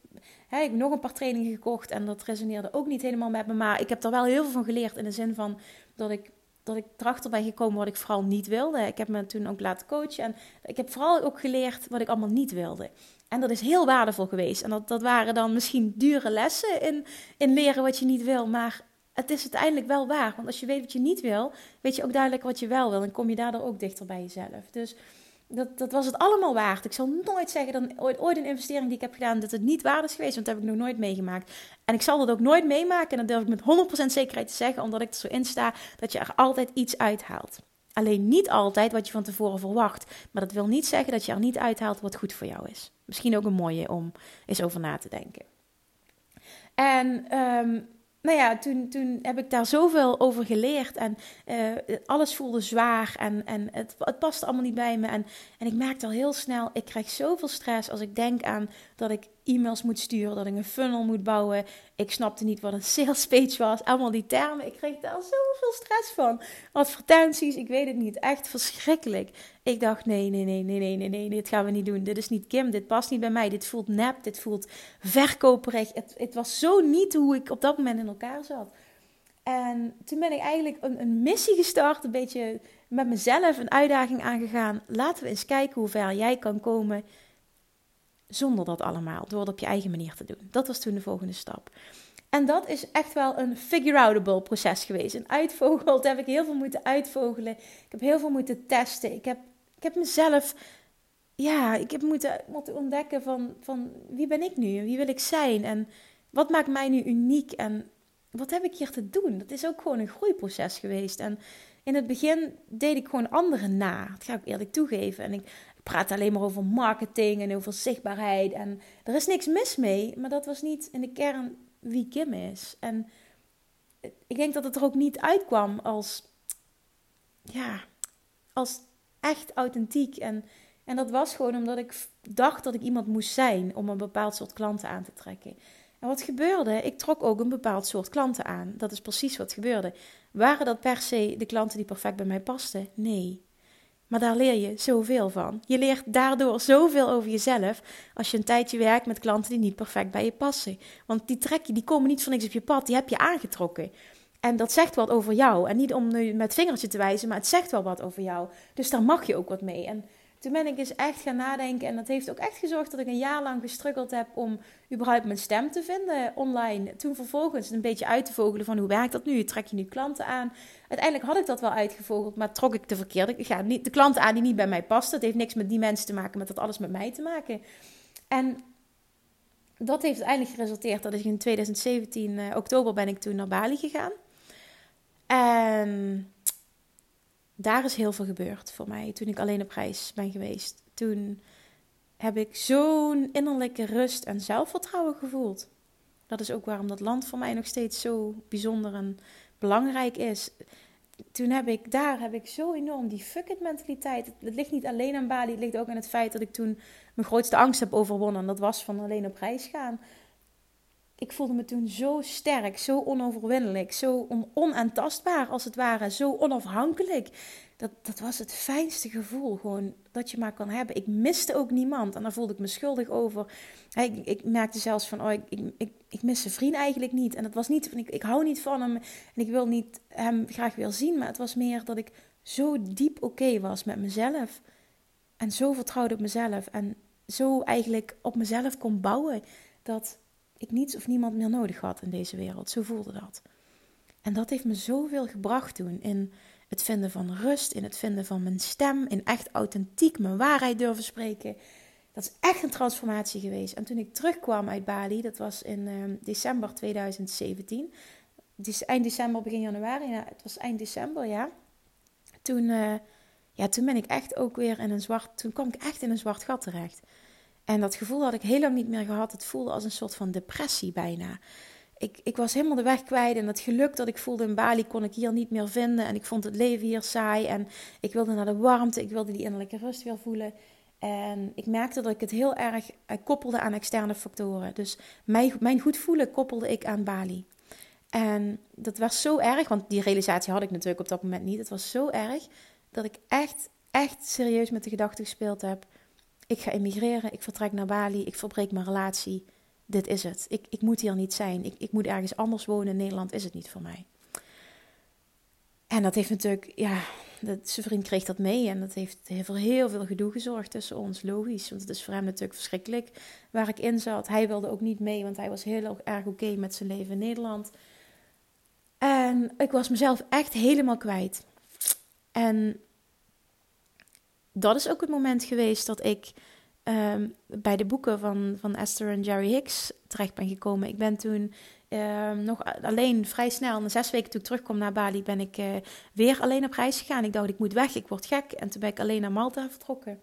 hè, ik nog een paar trainingen gekocht en dat resoneerde ook niet helemaal met me. Maar ik heb er wel heel veel van geleerd in de zin van dat ik dat ik erachter ben gekomen wat ik vooral niet wilde. Ik heb me toen ook laten coachen. En ik heb vooral ook geleerd wat ik allemaal niet wilde. En dat is heel waardevol geweest. En dat, dat waren dan misschien dure lessen in, in leren wat je niet wil. Maar het is uiteindelijk wel waar. Want als je weet wat je niet wil, weet je ook duidelijk wat je wel wil. En kom je daardoor ook dichter bij jezelf. Dus dat, dat was het allemaal waard. Ik zal nooit zeggen dat ooit, ooit een investering die ik heb gedaan, dat het niet waard is geweest. Want dat heb ik nog nooit meegemaakt. En ik zal dat ook nooit meemaken. En dat durf ik met 100% zekerheid te zeggen, omdat ik er zo in sta dat je er altijd iets uithaalt. Alleen niet altijd wat je van tevoren verwacht. Maar dat wil niet zeggen dat je er niet uithaalt wat goed voor jou is. Misschien ook een mooie om eens over na te denken. En um, nou ja, toen, toen heb ik daar zoveel over geleerd. En uh, alles voelde zwaar. En, en het, het paste allemaal niet bij me. En, en ik merkte al heel snel, ik krijg zoveel stress als ik denk aan dat ik e-mails moet sturen, dat ik een funnel moet bouwen. Ik snapte niet wat een sales page was. Allemaal die termen. Ik kreeg daar zoveel stress van. Advertenties, ik weet het niet. Echt verschrikkelijk. Ik dacht, nee, nee, nee, nee, nee, nee, nee, dit gaan we niet doen. Dit is niet Kim, dit past niet bij mij. Dit voelt nep, dit voelt verkoperig. Het, het was zo niet hoe ik op dat moment in elkaar zat. En toen ben ik eigenlijk een, een missie gestart, een beetje met mezelf een uitdaging aangegaan. Laten we eens kijken hoe ver jij kan komen zonder dat allemaal, door het op je eigen manier te doen. Dat was toen de volgende stap. En dat is echt wel een figure-outable proces geweest. Een uitvogel, daar heb ik heel veel moeten uitvogelen. Ik heb heel veel moeten testen. Ik heb, ik heb mezelf, ja, ik heb moeten, moeten ontdekken van, van wie ben ik nu? En wie wil ik zijn? En wat maakt mij nu uniek? En wat heb ik hier te doen? Dat is ook gewoon een groeiproces geweest. En in het begin deed ik gewoon anderen na. Dat ga ik eerlijk toegeven. En ik praat alleen maar over marketing en over zichtbaarheid. En er is niks mis mee, maar dat was niet in de kern wie Kim is. En ik denk dat het er ook niet uitkwam als, ja, als echt authentiek. En, en dat was gewoon omdat ik dacht dat ik iemand moest zijn om een bepaald soort klanten aan te trekken. En wat gebeurde? Ik trok ook een bepaald soort klanten aan. Dat is precies wat gebeurde. Waren dat per se de klanten die perfect bij mij pasten? Nee. Maar daar leer je zoveel van. Je leert daardoor zoveel over jezelf als je een tijdje werkt met klanten die niet perfect bij je passen. Want die trek je, die komen niet voor niks op je pad, die heb je aangetrokken. En dat zegt wat over jou. En niet om nu met vingertje te wijzen, maar het zegt wel wat over jou. Dus daar mag je ook wat mee. En toen ben ik eens echt gaan nadenken. En dat heeft ook echt gezorgd dat ik een jaar lang gestruggeld heb om überhaupt mijn stem te vinden online. Toen vervolgens een beetje uit te vogelen van hoe werkt dat nu? Trek je nu klanten aan? Uiteindelijk had ik dat wel uitgevogeld, maar trok ik de verkeerde. Ik ga niet de klanten aan die niet bij mij pasten. Het heeft niks met die mensen te maken, met dat alles met mij te maken. En dat heeft uiteindelijk geresulteerd dat ik in 2017, uh, oktober, ben ik toen naar Bali gegaan. En daar is heel veel gebeurd voor mij toen ik alleen op reis ben geweest. Toen heb ik zo'n innerlijke rust en zelfvertrouwen gevoeld. Dat is ook waarom dat land voor mij nog steeds zo bijzonder en belangrijk is. Toen heb ik, daar heb ik zo enorm die fuck it mentaliteit. Het, ligt niet alleen aan Bali, het ligt ook aan het feit dat ik toen mijn grootste angst heb overwonnen. En dat was van alleen op reis gaan ik voelde me toen zo sterk, zo onoverwinnelijk, zo onaantastbaar als het ware, zo onafhankelijk. Dat, dat was het fijnste gevoel gewoon dat je maar kan hebben. Ik miste ook niemand en daar voelde ik me schuldig over. Ik, ik merkte zelfs van, oh, ik, ik, ik, mis zijn vriend eigenlijk niet. En dat was niet van, ik, ik hou niet van hem en ik wil niet hem graag weer zien. Maar het was meer dat ik zo diep oké was met mezelf. En zo vertrouwde op mezelf en zo eigenlijk op mezelf kon bouwen dat ik niets of niemand meer nodig had in deze wereld. Zo voelde dat. En dat heeft me zoveel gebracht toen in het vinden van rust, in het vinden van mijn stem, in echt authentiek mijn waarheid durven spreken. Dat is echt een transformatie geweest. En toen ik terugkwam uit Bali, dat was in uh, december 2017, eind december, begin januari, ja, het was eind december, ja. Toen, uh, ja, toen ben ik echt ook weer in een zwart, toen kwam ik echt in een zwart gat terecht. En dat gevoel had ik heel lang niet meer gehad. Het voelde als een soort van depressie bijna. Ik, ik was helemaal de weg kwijt en het geluk dat ik voelde in Bali kon ik hier niet meer vinden. En ik vond het leven hier saai en ik wilde naar de warmte, ik wilde die innerlijke rust weer voelen. En ik merkte dat ik het heel erg eh, koppelde aan externe factoren. Dus mijn, mijn goed voelen koppelde ik aan Bali. En dat was zo erg, want die realisatie had ik natuurlijk op dat moment niet. Het was zo erg dat ik echt, echt serieus met de gedachte gespeeld heb. Ik ga emigreren, ik vertrek naar Bali, ik verbreek mijn relatie. Dit is het. Ik, ik moet hier niet zijn. Ik, ik moet ergens anders wonen. In Nederland is het niet voor mij. En dat heeft natuurlijk, ja, dat, zijn vriend kreeg dat mee. En dat heeft voor heel veel gedoe gezorgd tussen ons, logisch. Want het is voor hem natuurlijk verschrikkelijk waar ik in zat. Hij wilde ook niet mee, want hij was heel erg oké met zijn leven in Nederland. En ik was mezelf echt helemaal kwijt. En dat is ook het moment geweest dat ik ehm, bij de boeken van, van Esther en Jerry Hicks terecht ben gekomen. Ik ben toen ehm, nog alleen vrij snel, na zes weken toen ik terugkom naar Bali, ben ik uh, weer alleen op reis gegaan. Ik dacht, ik moet weg, ik word gek. En toen ben ik alleen naar Malta vertrokken.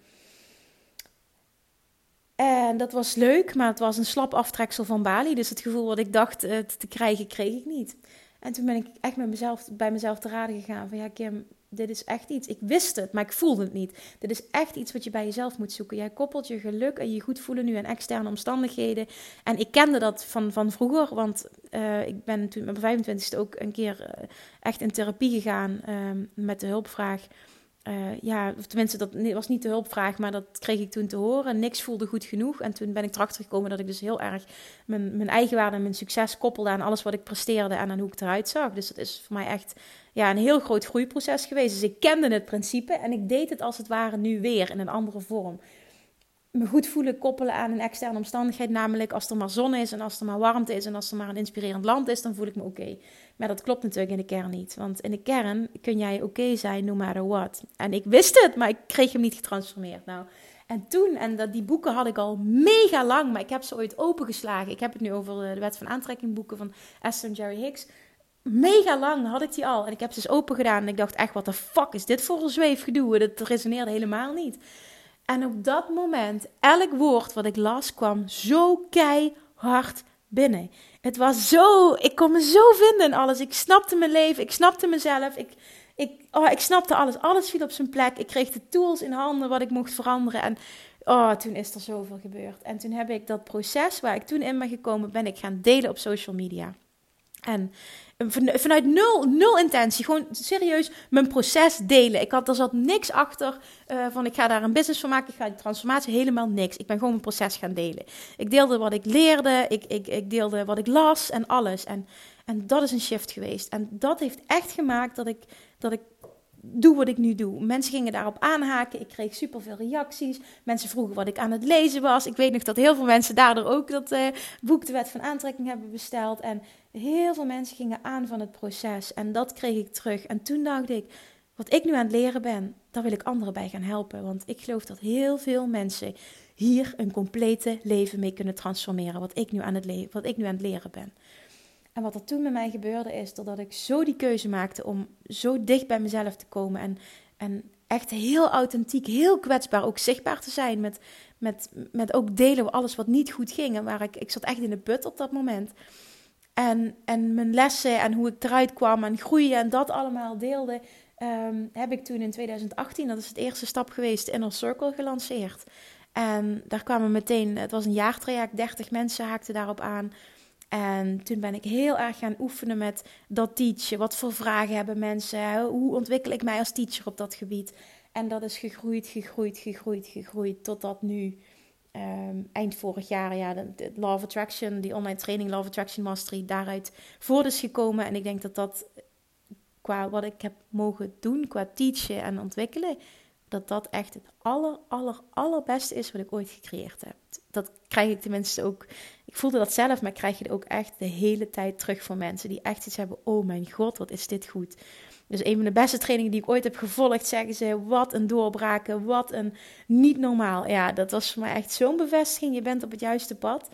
En dat was leuk, maar het was een slap aftreksel van Bali. Dus het gevoel wat ik dacht uh, te krijgen, kreeg ik niet. En toen ben ik echt met mezelf, bij mezelf te raden gegaan van ja Kim, dit is echt iets. Ik wist het, maar ik voelde het niet. Dit is echt iets wat je bij jezelf moet zoeken. Jij koppelt je geluk en je goed voelen nu aan externe omstandigheden. En ik kende dat van, van vroeger, want uh, ik ben toen op mijn 25ste ook een keer uh, echt in therapie gegaan uh, met de hulpvraag uh, ja, tenminste, dat was niet de hulpvraag, maar dat kreeg ik toen te horen. Niks voelde goed genoeg. En toen ben ik erachter gekomen dat ik dus heel erg mijn, mijn eigen waarde en mijn succes koppelde aan alles wat ik presteerde en aan hoe ik eruit zag. Dus dat is voor mij echt ja, een heel groot groeiproces geweest. Dus ik kende het principe en ik deed het als het ware nu weer in een andere vorm me goed voelen koppelen aan een externe omstandigheid. Namelijk als er maar zon is en als er maar warmte is en als er maar een inspirerend land is, dan voel ik me oké. Maar dat klopt natuurlijk in de kern niet. Want in de kern kun jij oké zijn no matter what. En ik wist het, maar ik kreeg hem niet getransformeerd. Nou, en toen, en dat, die boeken had ik al mega lang, maar ik heb ze ooit opengeslagen. Ik heb het nu over de wet van aantrekking boeken van Esther Jerry Hicks. Mega lang had ik die al. En ik heb ze eens open gedaan en ik dacht echt, wat de fuck is dit voor een zweefgedoe? Dat resoneerde helemaal niet. En op dat moment, elk woord wat ik las kwam zo keihard binnen. Het was zo, ik kon me zo vinden in alles. Ik snapte mijn leven, ik snapte mezelf, ik, ik, oh, ik snapte alles. Alles viel op zijn plek. Ik kreeg de tools in handen wat ik mocht veranderen. En oh, toen is er zoveel gebeurd. En toen heb ik dat proces waar ik toen in ben gekomen, ben ik gaan delen op social media. En vanuit nul, nul intentie, gewoon serieus mijn proces delen. Ik had, er zat niks achter uh, van ik ga daar een business van maken, ik ga die transformatie, helemaal niks. Ik ben gewoon mijn proces gaan delen. Ik deelde wat ik leerde, ik, ik, ik deelde wat ik las en alles. En, en dat is een shift geweest. En dat heeft echt gemaakt dat ik, dat ik doe wat ik nu doe. Mensen gingen daarop aanhaken. Ik kreeg superveel reacties. Mensen vroegen wat ik aan het lezen was. Ik weet nog dat heel veel mensen daardoor ook dat uh, boek De Wet van Aantrekking hebben besteld. En heel veel mensen gingen aan van het proces. En dat kreeg ik terug. En toen dacht ik, wat ik nu aan het leren ben, daar wil ik anderen bij gaan helpen. Want ik geloof dat heel veel mensen hier een complete leven mee kunnen transformeren. Wat ik nu aan het, wat ik nu aan het leren ben. En wat er toen met mij gebeurde is dat ik zo die keuze maakte om zo dicht bij mezelf te komen en, en echt heel authentiek, heel kwetsbaar ook zichtbaar te zijn met, met, met ook delen alles wat niet goed ging en waar ik, ik zat echt in de put op dat moment. En, en mijn lessen en hoe ik eruit kwam en groeien en dat allemaal deelde, um, heb ik toen in 2018, dat is het eerste stap geweest, Inner Circle gelanceerd. En daar kwamen meteen, het was een jaartraject, 30 mensen haakten daarop aan. En toen ben ik heel erg gaan oefenen met dat teachen. Wat voor vragen hebben mensen? Hoe ontwikkel ik mij als teacher op dat gebied? En dat is gegroeid, gegroeid, gegroeid, gegroeid. Totdat nu, um, eind vorig jaar, ja, de, Law of Attraction, die online training Law Attraction Mastery, daaruit voort is gekomen. En ik denk dat dat qua wat ik heb mogen doen, qua teachen en ontwikkelen, dat dat echt het aller, aller, allerbeste is wat ik ooit gecreëerd heb. Dat krijg ik tenminste ook. Ik voelde dat zelf, maar krijg je het ook echt de hele tijd terug van mensen die echt iets hebben. Oh mijn god, wat is dit goed. Dus een van de beste trainingen die ik ooit heb gevolgd, zeggen ze: wat een doorbraken, wat een niet normaal. Ja, dat was voor mij echt zo'n bevestiging. Je bent op het juiste pad.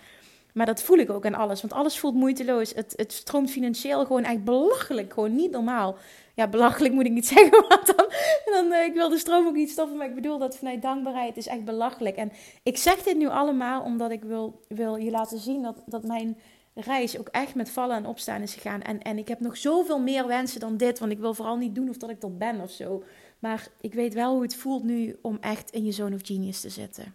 Maar dat voel ik ook aan alles. Want alles voelt moeiteloos. Het, het stroomt financieel gewoon echt belachelijk. Gewoon niet normaal. Ja, belachelijk moet ik niet [laughs] zeggen. Want dan, dan uh, ik wil de stroom ook niet stoppen. Maar ik bedoel dat vanuit dankbaarheid is echt belachelijk. En ik zeg dit nu allemaal omdat ik wil, wil je laten zien dat, dat mijn reis ook echt met vallen en opstaan is gegaan. En, en ik heb nog zoveel meer wensen dan dit. Want ik wil vooral niet doen of dat ik dat ben of zo. Maar ik weet wel hoe het voelt nu om echt in je zone of genius te zitten.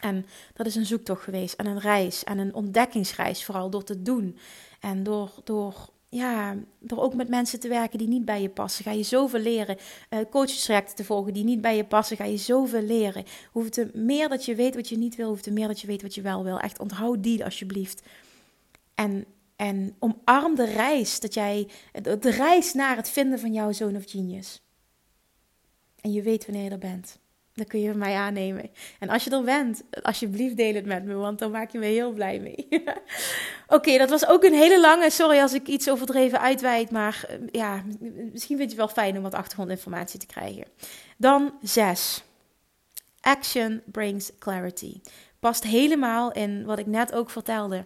En dat is een zoektocht geweest en een reis en een ontdekkingsreis, vooral door te doen. En door, door, ja, door ook met mensen te werken die niet bij je passen, ga je zoveel leren. Uh, coachestrajecten te volgen die niet bij je passen, ga je zoveel leren. Hoeft te meer dat je weet wat je niet wil, hoeft te meer dat je weet wat je wel wil. Echt onthoud die alsjeblieft. En, en omarm de reis, dat jij, de reis naar het vinden van jouw zone of genius. En je weet wanneer je er bent. Dan kun je mij aannemen. En als je er bent, alsjeblieft deel het met me, want dan maak je me heel blij mee. [laughs] Oké, dat was ook een hele lange. Sorry als ik iets overdreven uitweid, maar eh, ja, misschien vind je het wel fijn om wat achtergrondinformatie te krijgen. Dan zes. Action brings clarity. Past helemaal in wat ik net ook vertelde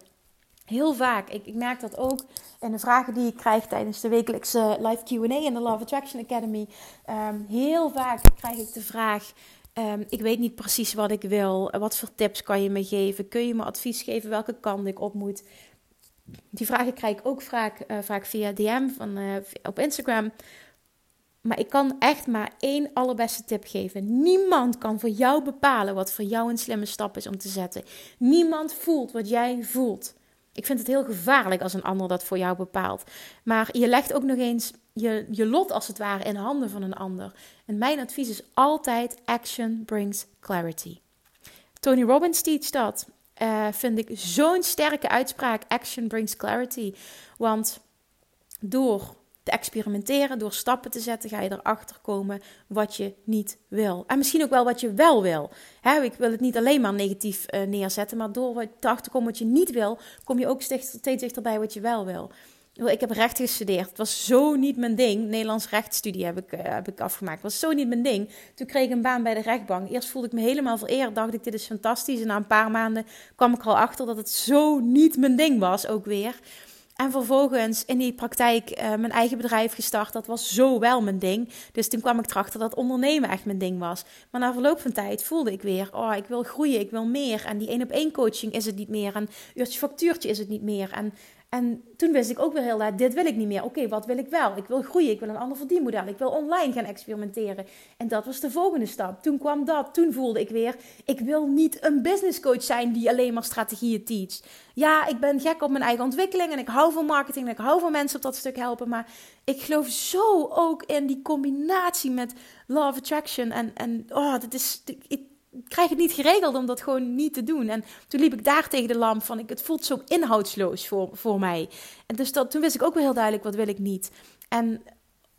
heel vaak, ik, ik merk dat ook in de vragen die ik krijg tijdens de wekelijkse live QA in de Love Attraction Academy. Ehm, heel vaak krijg ik de vraag: ehm, Ik weet niet precies wat ik wil. Wat voor tips kan je me geven? Kun je me advies geven welke kant ik op moet? Die vragen krijg ik ook vaak, uh, vaak via DM van, uh, op Instagram. Maar ik kan echt maar één allerbeste tip geven. Niemand kan voor jou bepalen wat voor jou een slimme stap is om te zetten. Niemand voelt wat jij voelt. Ik vind het heel gevaarlijk als een ander dat voor jou bepaalt. Maar je legt ook nog eens je, je lot als het ware in handen van een ander. En mijn advies is altijd: action brings clarity. Tony Robbins teach dat. Uh, vind ik zo'n sterke uitspraak: action brings clarity. Want door te experimenteren, door stappen te zetten, ga je erachter komen wat je niet wil. En misschien ook wel wat je wel wil. ik wil het niet alleen maar negatief uh, neerzetten, maar door wat te achterkomen wat je niet wil, kom je ook steeds, dichterbij wat je wel wil. Ik heb recht gestudeerd. Het was zo niet mijn ding. Nederlands rechtsstudie heb ik, uh, heb ik afgemaakt. Het was zo niet mijn ding. Toen kreeg ik een baan bij de rechtbank. Eerst voelde ik me helemaal vereerd. Dacht ik, dit is fantastisch. En na een paar maanden kwam ik er al achter dat het zo niet mijn ding was, ook weer. En vervolgens in die praktijk uh, mijn eigen bedrijf gestart. Dat was zo wel mijn ding. Dus toen kwam ik erachter dat ondernemen echt mijn ding was. Maar na verloop van tijd voelde ik weer: oh, ik wil groeien, ik wil meer. En die één op één coaching is het niet meer. En uurtje factuurtje is het niet meer. En en toen wist ik ook weer heel laat, dit wil ik niet meer. Oké, wat wil ik wel? Ik wil groeien, ik wil een ander verdienmodel, ik wil online gaan experimenteren. En dat was de volgende stap. Toen kwam dat, toen voelde ik weer, ik wil niet een business coach zijn die alleen maar strategieën teach. Ja, ik ben gek op mijn eigen ontwikkeling en ik hou van marketing en ik hou van mensen op dat stuk helpen. Maar ik geloof zo ook in die combinatie met law of attraction. En, en oh, dat is, ik, krijg het niet geregeld om dat gewoon niet te doen. En toen liep ik daar tegen de lamp van, ik, het voelt zo inhoudsloos voor, voor mij. En dus dat, toen wist ik ook weer heel duidelijk, wat wil ik niet. En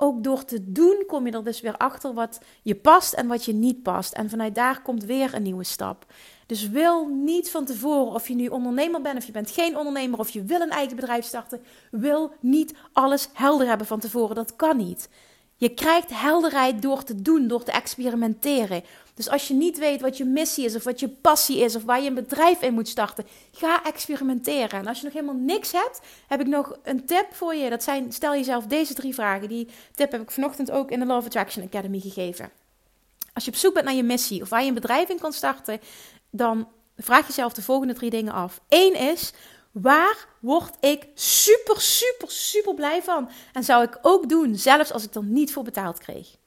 ook door te doen kom je er dus weer achter wat je past en wat je niet past. En vanuit daar komt weer een nieuwe stap. Dus wil niet van tevoren, of je nu ondernemer bent of je bent geen ondernemer of je wil een eigen bedrijf starten, wil niet alles helder hebben van tevoren. Dat kan niet. Je krijgt helderheid door te doen, door te experimenteren. Dus als je niet weet wat je missie is, of wat je passie is, of waar je een bedrijf in moet starten, ga experimenteren. En als je nog helemaal niks hebt, heb ik nog een tip voor je. Dat zijn, stel jezelf deze drie vragen. Die tip heb ik vanochtend ook in de Love Attraction Academy gegeven. Als je op zoek bent naar je missie, of waar je een bedrijf in kan starten, dan vraag jezelf de volgende drie dingen af. Eén is, Waar word ik super, super, super blij van? En zou ik ook doen, zelfs als ik er niet voor betaald kreeg.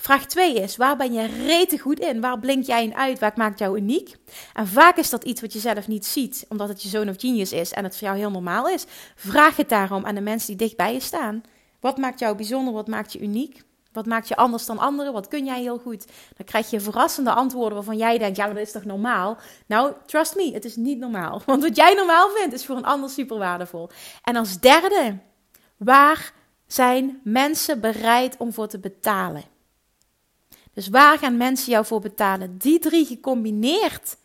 Vraag 2 is: waar ben je rete goed in? Waar blink jij in uit? Wat maakt jou uniek? En vaak is dat iets wat je zelf niet ziet, omdat het je zoon of genius is en het voor jou heel normaal is. Vraag het daarom aan de mensen die dicht bij je staan. Wat maakt jou bijzonder? Wat maakt je uniek? Wat maakt je anders dan anderen? Wat kun jij heel goed? Dan krijg je verrassende antwoorden waarvan jij denkt: ja, dat is toch normaal? Nou, trust me, het is niet normaal. [laughs] Want wat jij normaal vindt, is voor een ander super waardevol. En als derde, waar zijn mensen bereid om voor te betalen? Dus waar gaan mensen jou voor betalen? Die drie gecombineerd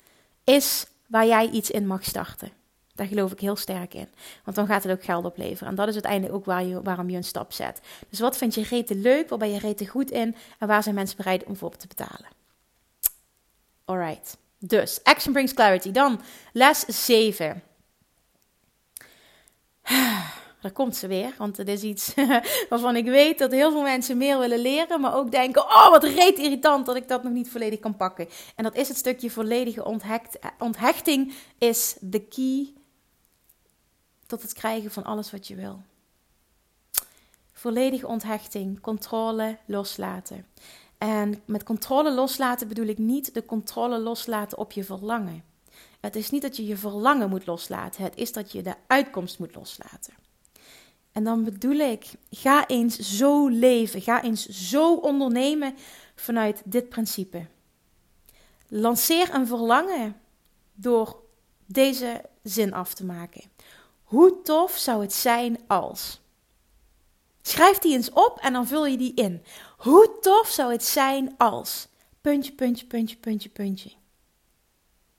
is waar jij iets in mag starten. Daar geloof ik heel sterk in. Want dan gaat het ook geld opleveren. En dat is uiteindelijk ook waar je, waarom je een stap zet. Dus wat vind je rete leuk? Waar ben je rete goed in? En waar zijn mensen bereid om voor te betalen? Alright. Dus, action brings clarity. Dan les 7. [sighs] daar komt ze weer. Want het is iets [laughs] waarvan ik weet dat heel veel mensen meer willen leren. Maar ook denken, oh wat reet irritant dat ik dat nog niet volledig kan pakken. En dat is het stukje volledige onthecht, onthechting is de key tot het krijgen van alles wat je wil. Volledige onthechting, controle loslaten. En met controle loslaten bedoel ik niet de controle loslaten op je verlangen. Het is niet dat je je verlangen moet loslaten, het is dat je de uitkomst moet loslaten. En dan bedoel ik, ga eens zo leven, ga eens zo ondernemen vanuit dit principe. Lanceer een verlangen door deze zin af te maken. Hoe tof zou het zijn als. Schrijf die eens op en dan vul je die in. Hoe tof zou het zijn als. Puntje, puntje, puntje, puntje, puntje.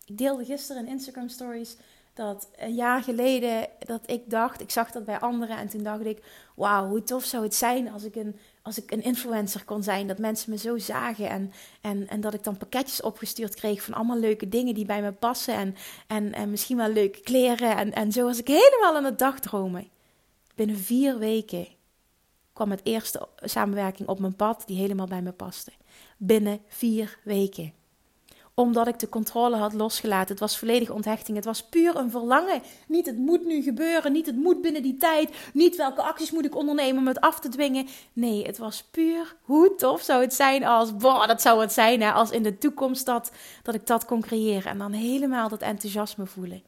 Ik deelde gisteren in Instagram Stories dat een jaar geleden dat ik dacht, ik zag dat bij anderen en toen dacht ik, wauw, hoe tof zou het zijn als ik een, als ik een influencer kon zijn, dat mensen me zo zagen en, en, en dat ik dan pakketjes opgestuurd kreeg van allemaal leuke dingen die bij me passen en, en, en misschien wel leuke kleren en, en zo was ik helemaal aan het dagdromen. Binnen vier weken kwam het eerste samenwerking op mijn pad die helemaal bij me paste. Binnen vier weken omdat ik de controle had losgelaten. Het was volledige onthechting. Het was puur een verlangen. Niet het moet nu gebeuren. Niet het moet binnen die tijd. Niet welke acties moet ik ondernemen om het af te dwingen. Nee, het was puur hoe tof zou het zijn als. Boah, dat zou het zijn hè, als in de toekomst dat, dat ik dat kon creëren. En dan helemaal dat enthousiasme voelen.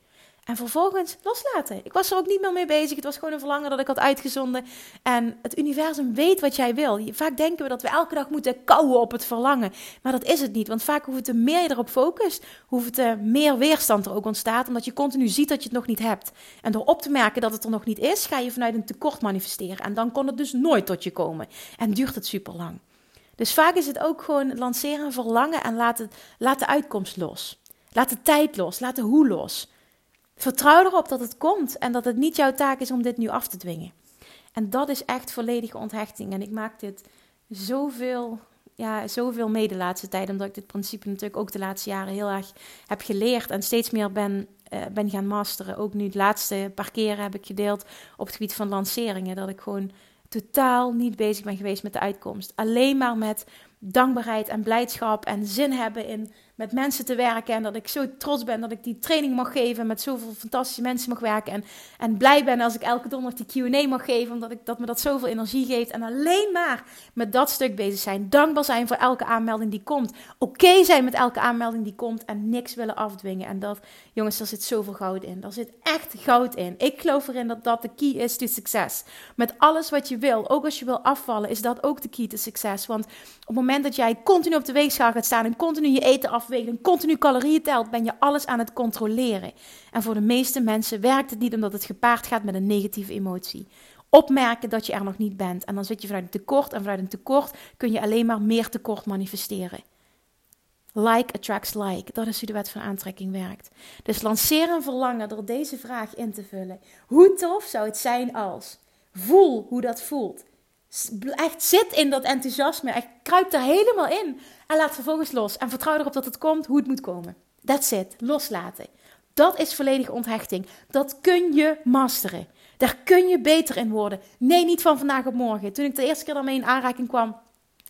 En vervolgens loslaten. Ik was er ook niet meer mee bezig. Het was gewoon een verlangen dat ik had uitgezonden. En het universum weet wat jij wil. Vaak denken we dat we elke dag moeten kouwen op het verlangen. Maar dat is het niet. Want vaak hoeft het meer je erop focust, hoeft het meer weerstand er ook ontstaat. Omdat je continu ziet dat je het nog niet hebt. En door op te merken dat het er nog niet is, ga je vanuit een tekort manifesteren. En dan kon het dus nooit tot je komen. En duurt het super lang. Dus vaak is het ook gewoon lanceren verlangen en laat de uitkomst los. Laat de tijd los. Laat de hoe los. Vertrouw erop dat het komt en dat het niet jouw taak is om dit nu af te dwingen. En dat is echt volledige onthechting. En ik maak dit zoveel, ja, zoveel mee de laatste tijd, omdat ik dit principe natuurlijk ook de laatste jaren heel erg heb geleerd en steeds meer ben, uh, ben gaan masteren. Ook nu het laatste paar keren heb ik gedeeld op het gebied van lanceringen, dat ik gewoon totaal niet bezig ben geweest met de uitkomst. Alleen maar met dankbaarheid en blijdschap en zin hebben in met mensen te werken. En dat ik zo trots ben dat ik die training mag geven. Met zoveel fantastische mensen mag werken. En, en blij ben als ik elke donderdag die QA mag geven. Omdat ik, dat me dat zoveel energie geeft. En alleen maar met dat stuk bezig zijn. Dankbaar zijn voor elke aanmelding die komt. Oké zijn met elke aanmelding die komt. En niks willen afdwingen. En dat, jongens, daar zit zoveel goud in. Daar zit echt goud in. Ik geloof erin dat dat de key is to succes. Met alles wat je wil. Ook als je wil afvallen, is dat ook de key to succes. Want op het moment dat jij continu op de weegschaal gaat staan. En continu je eten af afwegen, continu calorieën telt, ben je alles aan het controleren. En voor de meeste mensen werkt het niet omdat het gepaard gaat met een negatieve emotie. Opmerken dat je er nog niet bent. En dan zit je vanuit een tekort. En vanuit een tekort kun je alleen maar meer tekort manifesteren. Like attracts like. Dat is hoe de wet van aantrekking werkt. Dus lanceer een verlangen door deze vraag in te vullen. Hoe tof zou het zijn als? Voel hoe dat voelt. Echt zit in dat enthousiasme. Echt kruip er helemaal in. En laat vervolgens los. En vertrouw erop dat het komt hoe het moet komen. That's it. Loslaten. Dat is volledige onthechting. Dat kun je masteren. Daar kun je beter in worden. Nee, niet van vandaag op morgen. Toen ik de eerste keer daarmee in aanraking kwam,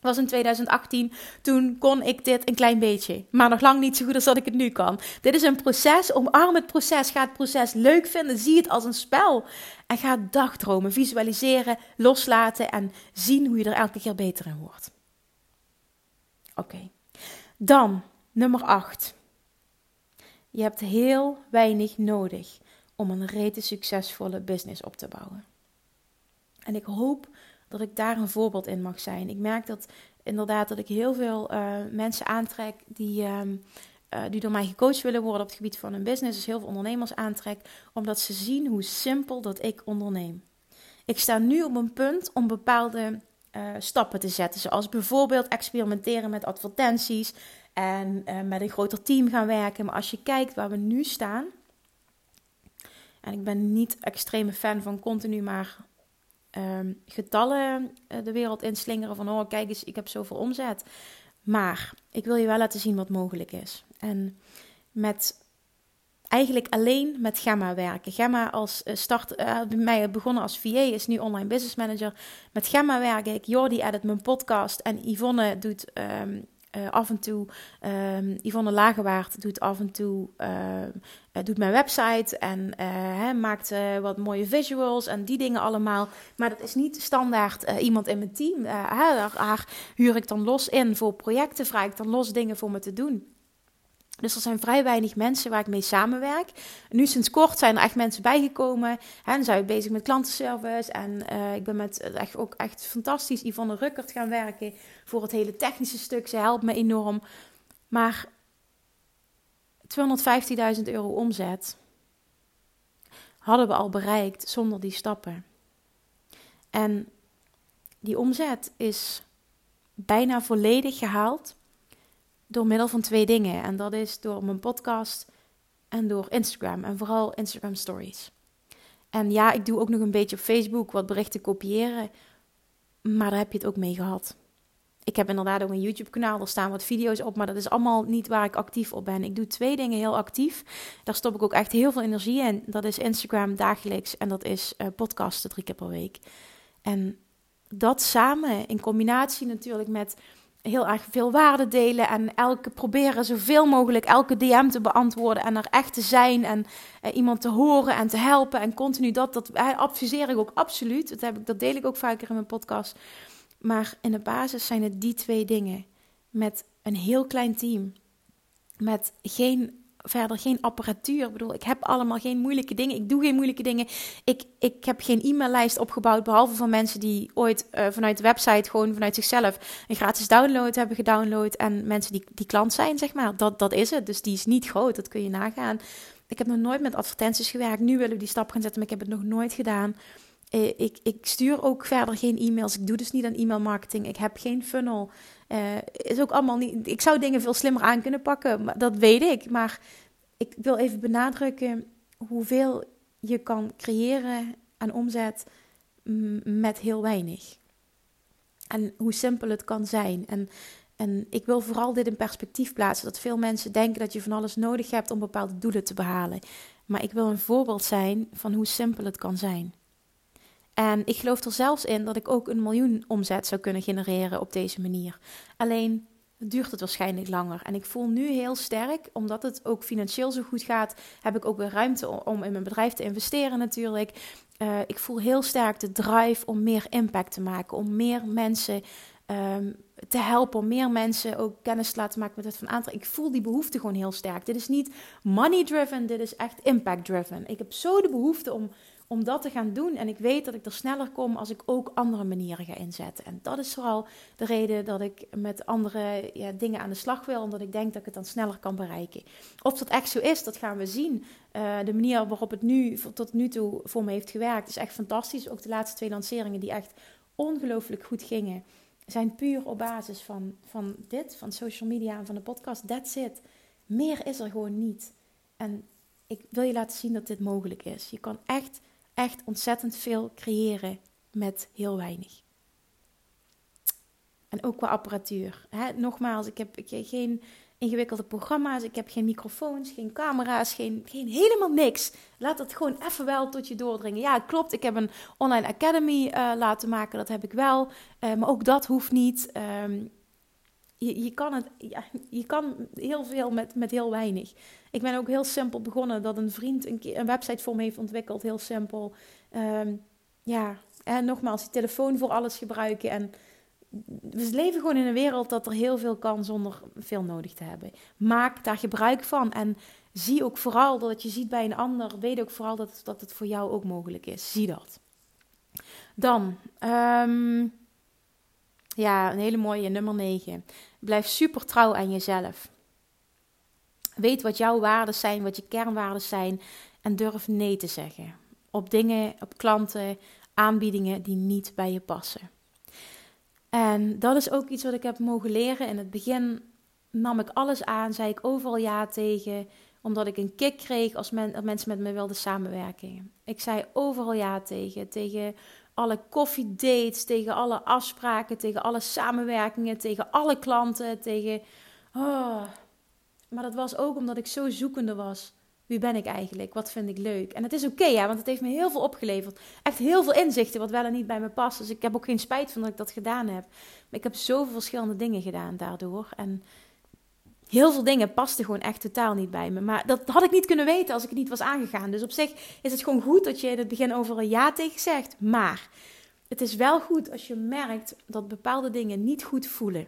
was in 2018. Toen kon ik dit een klein beetje. Maar nog lang niet zo goed als dat ik het nu kan. Dit is een proces. Omarm het proces. Ga het proces leuk vinden. Zie het als een spel. En ga dagdromen, visualiseren, loslaten en zien hoe je er elke keer beter in wordt. Oké. Dan, nummer 8. Je hebt heel weinig nodig om een rete succesvolle business op te bouwen. En ik hoop dat ik daar een voorbeeld in mag zijn. Ik merk dat inderdaad dat ik heel veel uh, mensen aantrek die, uh, uh, die door mij gecoacht willen worden op het gebied van een business. Dus heel veel ondernemers aantrek, omdat ze zien hoe simpel dat ik onderneem. Ik sta nu op een punt om bepaalde stappen te zetten, zoals bijvoorbeeld experimenteren met advertenties en met een groter team gaan werken. Maar als je kijkt waar we nu staan, en ik ben niet extreme fan van continu maar Ehm, getallen uh, de wereld inslingeren van oh kijk eens, ik heb zoveel omzet. Maar ik wil je wel laten zien wat mogelijk is. En met eigenlijk alleen met Gemma werken. Gemma als uh, start, uh, bij mij begonnen als VA, is nu online business manager. Met Gemma werk ik. Jordi edit mijn podcast en Yvonne doet uh, af en toe, um, Yvonne Lagewaard doet af en toe, doet mijn website en hè, maakt wat mooie visuals en die dingen allemaal. Maar dat is niet standaard iemand in mijn team. haar, huur ik dan los in voor projecten, vraag ik dan los dingen voor me te doen. Dus er zijn vrij weinig mensen waar ik mee samenwerk. Nu sinds kort zijn er echt mensen bijgekomen. En zijn we bezig met klantenservice. En ik ben met echt, ook echt fantastisch Yvonne Ruckert gaan werken voor het hele technische stuk. Ze helpt me enorm. Maar 215.000 euro omzet hadden we al bereikt zonder die stappen. En die omzet is bijna volledig gehaald door middel van twee dingen. En dat is door mijn podcast en door Instagram. En vooral Instagram Stories. En ja, ik doe ook nog een beetje op Facebook wat berichten kopiëren. Maar daar heb je het ook mee gehad. Ik heb inderdaad ook een YouTube-kanaal, er staan wat video's op, maar dat is allemaal niet waar ik actief op ben. Ik doe twee dingen heel actief. Daar stop ik ook echt heel veel energie in. Dat is Instagram dagelijks en dat is uh, podcasten drie keer per week. En dat samen in combinatie natuurlijk met heel erg veel waarde delen en elke proberen zoveel mogelijk elke DM te beantwoorden en er echt te zijn en eh, iemand te horen en te helpen en continu dat dat eh, adviseer ik ook absoluut. Dat heb ik dat deel ik ook vaker in mijn podcast. Maar in de basis zijn het die twee dingen met een heel klein team met geen verder geen apparatuur. Ik bedoel, ik heb allemaal geen moeilijke dingen. Ik doe geen moeilijke dingen. Ik, ik heb geen e-maillijst opgebouwd, behalve van mensen die ooit uh, vanuit de website, gewoon vanuit zichzelf, een gratis download hebben gedownload. En mensen die, die klant zijn, zeg maar. Dat, dat is het. Dus die is niet groot, dat kun je nagaan. Ik heb nog nooit met advertenties gewerkt. Nu willen we die stap gaan zetten, maar ik heb het nog nooit gedaan. Eh, ik, ik, stuur ook verder geen e-mails. Ik doe dus niet aan e-mail marketing. Ik heb geen funnel. Uh, is ook allemaal niet. Ik zou dingen veel slimmer aan kunnen pakken. Maar dat weet ik. Maar ik wil even benadrukken hoeveel je kan creëren aan omzet met heel weinig. En hoe simpel het kan zijn. En, en ik wil vooral dit in perspectief plaatsen. Dat veel mensen denken dat je van alles nodig hebt om bepaalde doelen te behalen. Maar ik wil een voorbeeld zijn van hoe simpel het kan zijn. En ik geloof er zelfs in dat ik ook een miljoen omzet zou kunnen genereren op deze manier. Alleen duurt het waarschijnlijk langer. En ik voel nu heel sterk, omdat het ook financieel zo goed gaat, heb ik ook weer ruimte om in mijn bedrijf te investeren natuurlijk. Uh, ik voel heel sterk de drive om meer impact te maken, om meer mensen um, te helpen, om meer mensen ook kennis te laten maken met het van aantal. Ik voel die behoefte gewoon heel sterk. Dit is niet money driven, dit is echt impact driven. Ik heb zo de behoefte om om dat te gaan doen. En ik weet dat ik er sneller kom als ik ook andere manieren ga inzetten. En dat is vooral de reden dat ik met andere ja, dingen aan de slag wil, omdat ik denk dat ik het dan sneller kan bereiken. Of dat echt zo is, dat gaan we zien. Uh, de manier waarop het nu tot nu toe voor me heeft gewerkt is echt fantastisch. Ook de laatste twee lanceringen die echt ongelooflijk goed gingen, zijn puur op basis van, van dit, van social media en van de podcast. That's it. Meer is er gewoon niet. En ik wil je laten zien dat dit mogelijk is. Je kan echt echt ontzettend veel creëren met heel weinig. En ook qua apparatuur. Hè? Nogmaals, ik heb geen ingewikkelde programma's, ik heb geen microfoons, geen camera's, geen, geen helemaal niks. Laat dat gewoon even wel tot je doordringen. Ja, klopt, ik heb een online academy uh, laten maken, dat heb ik wel. Uh, maar ook dat hoeft niet. Um, je, je, kan het, je kan heel veel met, met heel weinig. Ik ben ook heel simpel begonnen dat een vriend een, een website voor me heeft ontwikkeld. Heel simpel. Um, ja, en nogmaals, die telefoon voor alles gebruiken. En we leven gewoon in een wereld dat er heel veel kan zonder veel nodig te hebben. Maak daar gebruik van. En zie ook vooral dat je ziet bij een ander. Weet ook vooral dat, dat het voor jou ook mogelijk is. Zie dat. Dan, um, ja, een hele mooie nummer 9. Blijf super trouw aan jezelf. Weet wat jouw waarden zijn, wat je kernwaarden zijn en durf nee te zeggen. Op dingen, op klanten, aanbiedingen die niet bij je passen. En dat is ook iets wat ik heb mogen leren. In het begin nam ik alles aan, zei ik overal ja tegen, omdat ik een kick kreeg als men, mensen met me wilden samenwerken. Ik zei overal ja tegen, tegen alle koffiedates, tegen alle afspraken, tegen alle samenwerkingen, tegen alle klanten, tegen. Oh. Maar dat was ook omdat ik zo zoekende was Wie ben ik eigenlijk? Wat vind ik leuk? En het is oké, ja, want het heeft me heel veel opgeleverd. Echt heel veel inzichten, wat wel en niet bij me past. Dus ik heb ook geen spijt van dat ik dat gedaan heb. Maar ik heb zoveel verschillende dingen gedaan daardoor. En heel veel dingen pasten gewoon echt totaal niet bij me. Maar dat had ik niet kunnen weten als ik het niet was aangegaan. Dus op zich is het gewoon goed dat je in het begin over een ja tegen zegt. Maar het is wel goed als je merkt dat bepaalde dingen niet goed voelen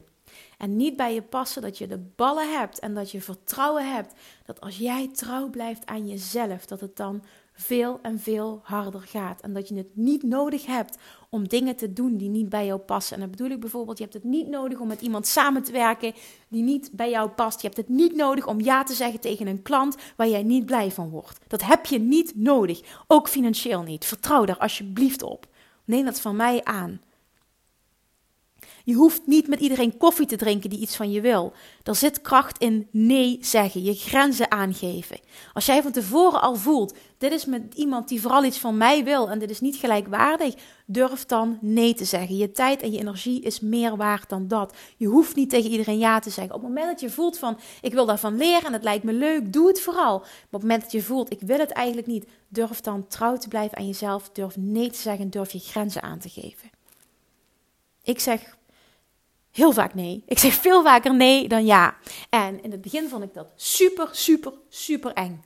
en niet bij je passen, dat je de ballen hebt en dat je vertrouwen hebt dat als jij trouw blijft aan jezelf, dat het dan veel en veel harder gaat. En dat je het niet nodig hebt om dingen te doen die niet bij jou passen. En dan bedoel ik bijvoorbeeld, je hebt het niet nodig om met iemand samen te werken die niet bij jou past. Je hebt het niet nodig om ja te zeggen tegen een klant waar jij niet blij van wordt. Dat heb je niet nodig, ook financieel niet. Vertrouw daar alsjeblieft op. Neem dat van mij aan. Je hoeft niet met iedereen koffie te drinken die iets van je wil. Er zit kracht in nee zeggen, je grenzen aangeven. Als jij van tevoren al voelt, dit is met iemand die vooral iets van mij wil en dit is niet gelijkwaardig, durf dan nee te zeggen. Je tijd en je energie is meer waard dan dat. Je hoeft niet tegen iedereen ja te zeggen. Op het moment dat je voelt van, ik wil daarvan leren en het lijkt me leuk, doe het vooral. Maar op het moment dat je voelt, ik wil het eigenlijk niet, durf dan trouw te blijven aan jezelf, durf nee te zeggen, durf je grenzen aan te geven. Ik zeg heel vaak nee. Ik zeg veel vaker nee dan ja. En in het begin vond ik dat super, super, super eng.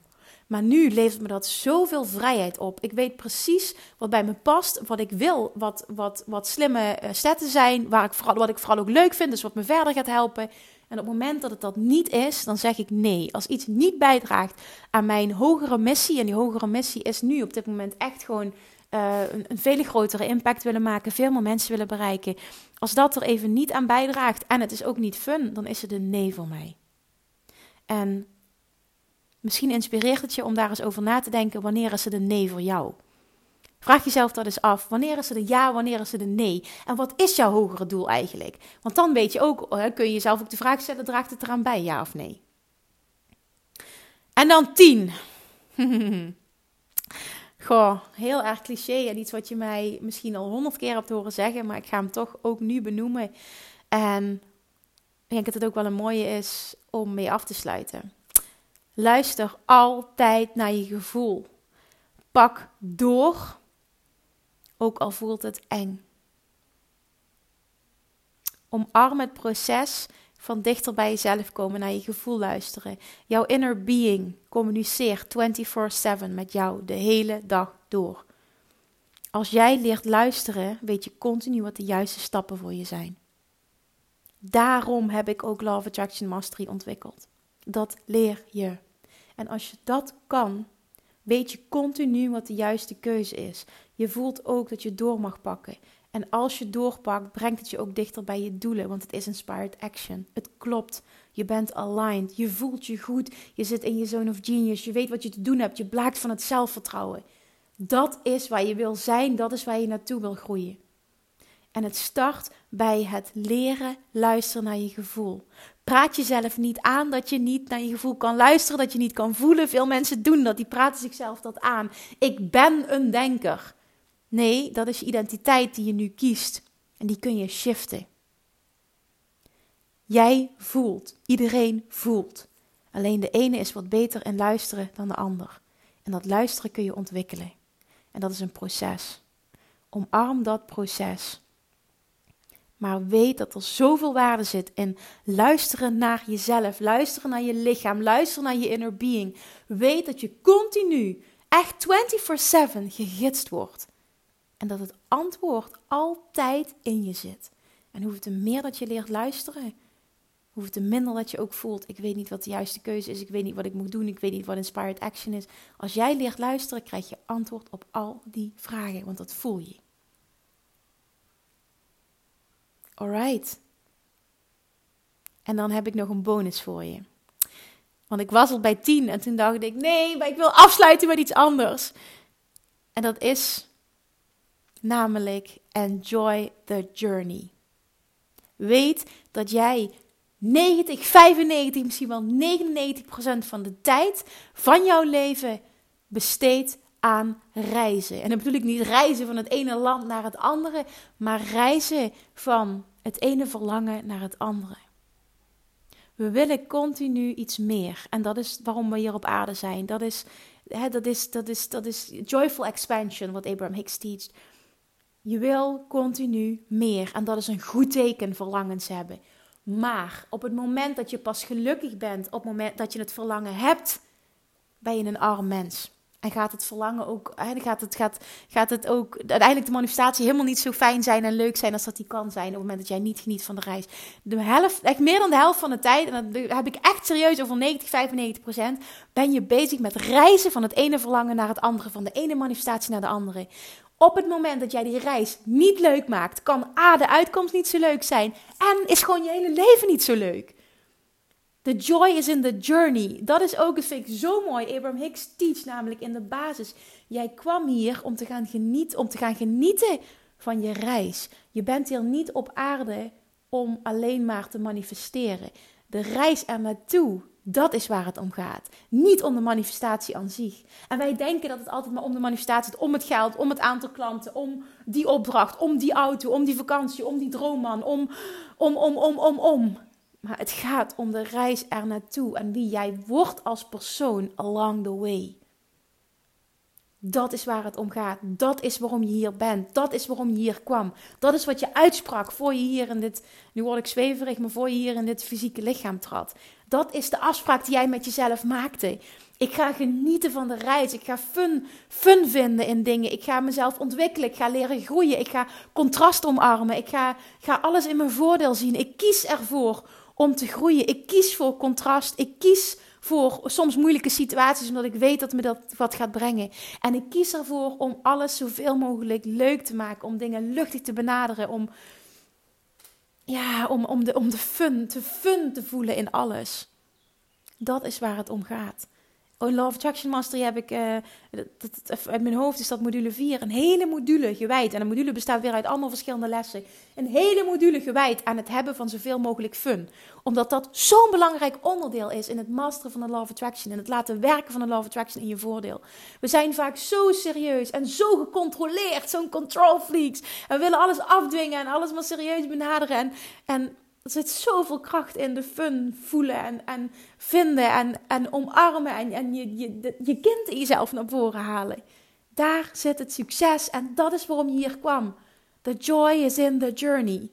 Maar nu levert me dat zoveel vrijheid op. Ik weet precies wat bij me past, wat ik wil, wat, wat, wat slimme uh, stetten zijn, waar ik vooral, wat ik vooral ook leuk vind, dus wat me verder gaat helpen. En op het moment dat het dat niet is, dan zeg ik nee. Als iets niet bijdraagt aan mijn hogere missie, en die hogere missie is nu op dit moment echt gewoon uh, een, veel grotere impact willen maken, veel meer mensen willen bereiken. Als dat er even niet aan bijdraagt en het is ook niet fun, dan is het een nee voor mij. En misschien inspireert het je om daar eens over na te denken: wanneer is het een nee voor jou? Vraag jezelf dat eens af. Wanneer is het een ja, wanneer is het een nee? En wat is jouw hogere doel eigenlijk? Want dan weet je ook, kun je jezelf ook de vraag stellen: draagt het eraan bij, ja of nee? En dan tien. [laughs] Goh, heel erg cliché en iets wat je mij misschien al honderd keer hebt horen zeggen, maar ik ga hem toch ook nu benoemen. En ik denk dat het ook wel een mooie is om mee af te sluiten. Luister altijd naar je gevoel. Pak door, ook al voelt het eng. Omarm het proces van dichter bij jezelf komen, naar je gevoel luisteren. Jouw inner being communiceert 24/7 met jou de hele dag door. Als jij leert luisteren, weet je continu wat de juiste stappen voor je zijn. Daarom heb ik ook Love Attraction Mastery ontwikkeld. Dat leer je. En als je dat kan, weet je continu wat de juiste keuze is. Je voelt ook dat je door mag pakken. En als je doorpakt, brengt het je ook dichter bij je doelen, want het is inspired action. Het klopt. Je bent aligned. Je voelt je goed. Je zit in je zone of genius. Je weet wat je te doen hebt. Je blaakt van het zelfvertrouwen. Dat is waar je wil zijn. Dat is waar je naartoe wil groeien. En het start bij het leren luisteren naar je gevoel. Praat jezelf niet aan dat je niet naar je gevoel kan luisteren, dat je niet kan voelen. Veel mensen doen dat, die praten zichzelf dat aan. Ik ben een denker. Nee, dat is je identiteit die je nu kiest. En die kun je shiften. Jij voelt. Iedereen voelt. Alleen de ene is wat beter in luisteren dan de ander. En dat luisteren kun je ontwikkelen. En dat is een proces. Omarm dat proces. Maar weet dat er zoveel waarde zit in luisteren naar jezelf, luisteren naar je lichaam, luisteren naar je inner being. Weet dat je continu, echt 24/7 gegidst wordt. En dat het antwoord altijd in je zit. En hoe te meer dat je leert luisteren, hoe te minder dat je ook voelt: ik weet niet wat de juiste keuze is, ik weet niet wat ik moet doen, ik weet niet wat inspired action is. Als jij leert luisteren, krijg je antwoord op al die vragen, want dat voel je. Alright. En dan heb ik nog een bonus voor je. Want ik was al bij tien en toen dacht ik: nee, maar ik wil afsluiten met iets anders. En dat is namelijk enjoy the journey. Weet dat jij 90, 95, misschien wel 99% van de tijd van jouw leven besteedt aan reizen. En dan bedoel ik niet reizen van het ene land naar het andere, maar reizen van het ene verlangen naar het andere. We willen continu iets meer. En dat is waarom we hier op aarde zijn. Dat is, hè, dat is, dat is, dat is joyful expansion, wat Abraham Hicks teacht. Je wil continu meer. En dat is een goed teken, verlangens hebben. Maar op het moment dat je pas gelukkig bent, op het moment dat je het verlangen hebt, ben je een arm mens. En gaat het verlangen ook, gaat, het, gaat, gaat het ook uiteindelijk de manifestatie helemaal niet zo fijn zijn en leuk zijn als dat die kan zijn op het moment dat jij niet geniet van de reis. De helft, echt meer dan de helft van de tijd, en dat heb ik echt serieus over 90, 95 procent, ben je bezig met reizen van het ene verlangen naar het andere, van de ene manifestatie naar de andere. Op het moment dat jij die reis niet leuk maakt, kan A, de uitkomst niet zo leuk zijn en is gewoon je hele leven niet zo leuk. The joy is in the journey. Dat is ook, dat vind ik zo mooi. Abraham Hicks teach namelijk in de basis. Jij kwam hier om te gaan genieten, om te gaan genieten van je reis. Je bent hier niet op aarde om alleen maar te manifesteren. De reis er naartoe, dat is waar het om gaat. Niet om de manifestatie aan zich. En wij denken dat het altijd maar om de manifestatie gaat. Om het geld, om het aantal klanten, om die opdracht, om die auto, om die vakantie, om die droomman, om, om, om, om, om, om. Maar het gaat om de reis er naartoe en wie jij wordt als persoon along the way. Dat is waar het om gaat. Dat is waarom je hier bent. Dat is waarom je hier kwam. Dat is wat je uitsprak voor je hier in dit, nu word ik zweverig, maar voor je hier in dit fysieke lichaam trad. Dat is de afspraak die jij met jezelf maakte. Ik ga genieten van de reis. Ik ga fun, fun vinden in dingen. Ik ga mezelf ontwikkelen. Ik ga leren groeien. Ik ga contrast omarmen. Ik ga, ga alles in mijn voordeel zien. Ik kies ervoor om te groeien. Ik kies voor contrast. Ik kies voor soms moeilijke situaties, omdat ik weet dat me dat wat gaat brengen. En ik kies ervoor om alles zoveel mogelijk leuk te maken, om dingen luchtig te benaderen, om, ja, om, om, de, om de fun, te fun te voelen in alles. Dat is waar het om gaat. Oh, Love Attraction Mastery heb ik, uh, dat, uit mijn hoofd is dat module 4, een hele module gewijd. En een module bestaat weer uit allemaal verschillende lessen. Een hele module gewijd aan het hebben van zoveel mogelijk fun. Omdat dat zo'n belangrijk onderdeel is in het masteren van de Love Attraction. En het laten werken van de Love Attraction in je voordeel. We zijn vaak zo serieus en zo gecontroleerd, zo'n control freaks. We willen alles afdwingen en alles maar serieus benaderen. En, en er zit zoveel kracht in de fun voelen en, en vinden en, en omarmen en, en je, je, je kind in jezelf naar voren halen. Daar zit het succes en dat is waarom je hier kwam. The joy is in the journey.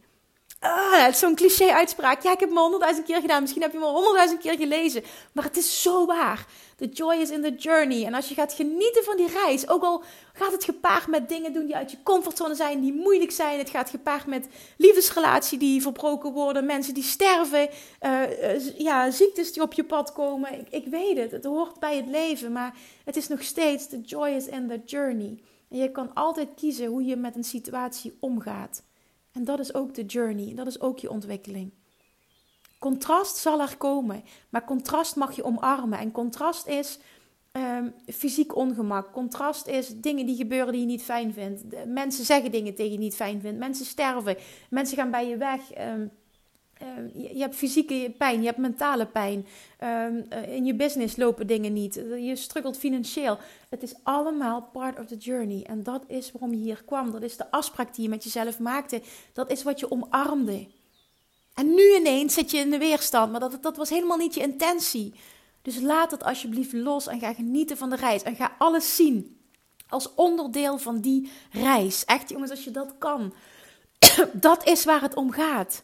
Ah, zo'n cliché uitspraak. Ja, ik heb hem honderdduizend keer gedaan. Misschien heb je al honderdduizend keer gelezen. Maar het is zo waar. The joy is in the journey. En als je gaat genieten van die reis, ook al gaat het gepaard met dingen doen die uit je comfortzone zijn, die moeilijk zijn. Het gaat gepaard met liefdesrelaties die verbroken worden, mensen die sterven, uh, ja, ziektes die op je pad komen. Ik, ik weet het, het hoort bij het leven. Maar het is nog steeds, the joy is in the journey. En je kan altijd kiezen hoe je met een situatie omgaat. En dat is ook de journey, dat is ook je ontwikkeling. Contrast zal er komen, maar contrast mag je omarmen. En contrast is um, fysiek ongemak. Contrast is dingen die gebeuren die je niet fijn vindt. mensen zeggen dingen tegen je niet fijn vindt. Mensen sterven. Mensen gaan bij je weg. Um, je, hebt fysieke pijn, je hebt mentale pijn. Um, in je business lopen dingen niet. Je struggelt financieel. Het is allemaal part of the journey. En dat is waarom je hier kwam. Dat is de afspraak die je met jezelf maakte. Dat is wat je omarmde. En nu ineens zit je in de weerstand, maar dat, dat was helemaal niet je intentie. Dus laat het alsjeblieft los en ga genieten van de reis. En ga alles zien als onderdeel van die reis. Echt jongens, als je dat kan. [clears throat] dat is waar het om gaat.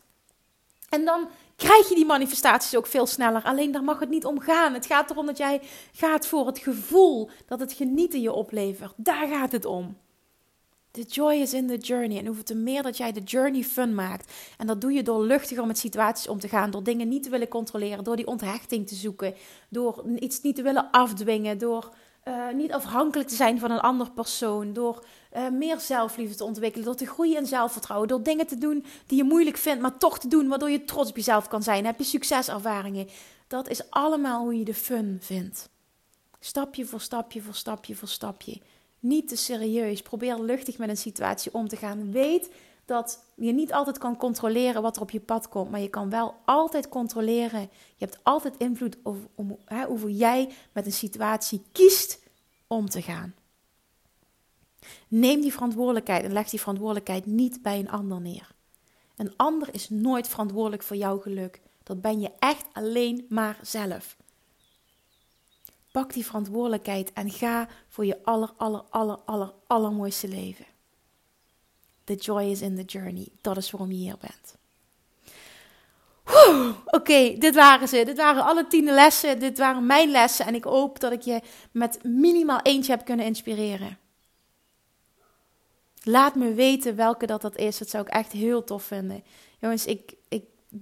En dan krijg je die manifestaties ook veel sneller. Alleen daar mag het niet om gaan. Het gaat erom dat jij gaat voor het gevoel dat het genieten je oplevert. Daar gaat het om. The joy is in the journey. En hoeveel te meer dat jij de journey fun maakt. En dat doe je door luchtiger met situaties om te gaan. Door dingen niet te willen controleren. Door die onthechting te zoeken. Door iets niet te willen afdwingen. Door uh, niet afhankelijk te zijn van een ander persoon. Door uh, meer zelfliefde te ontwikkelen. Door te groeien in zelfvertrouwen. Door dingen te doen die je moeilijk vindt, maar toch te doen. Waardoor je trots op jezelf kan zijn. heb je succeservaringen. Dat is allemaal hoe je de fun vindt. Stapje voor stapje voor stapje voor stapje niet te serieus. Probeer luchtig met een situatie om te gaan. Weet dat je niet altijd kan controleren wat er op je pad komt, maar je kan wel altijd controleren. Je hebt altijd invloed over, hoe jij met een situatie kiest om te gaan. Neem die verantwoordelijkheid en leg die verantwoordelijkheid niet bij een ander neer. Een ander is nooit verantwoordelijk voor jouw geluk. Dat ben je echt alleen maar zelf. Pak die verantwoordelijkheid en ga voor je aller, aller, aller, aller, allermooiste leven. The joy is in the journey. Dat is waarom je hier bent. Oké, dit waren ze. Dit waren alle tien lessen. Dit waren mijn lessen. En ik hoop dat ik je met minimaal eentje heb kunnen inspireren. Laat me weten welke dat, dat is. Dat zou ik echt heel tof vinden. Jongens, ik, ik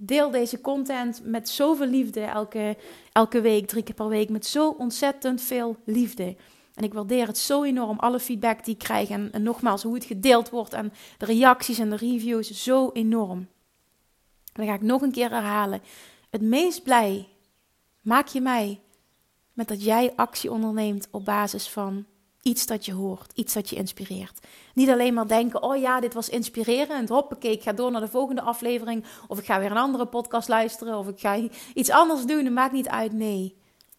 deel deze content met zoveel liefde elke, elke week, drie keer per week. Met zo ontzettend veel liefde. En ik waardeer het zo enorm, alle feedback die ik krijg. En, en nogmaals, hoe het gedeeld wordt en de reacties en de reviews. Zo enorm. En dan ga ik nog een keer herhalen. Het meest blij maak je mij met dat jij actie onderneemt op basis van iets dat je hoort, iets dat je inspireert. Niet alleen maar denken, oh ja, dit was inspirerend, hoppakee, ik ga door naar de volgende aflevering, of ik ga weer een andere podcast luisteren, of ik ga iets anders doen, het maakt niet uit. Nee,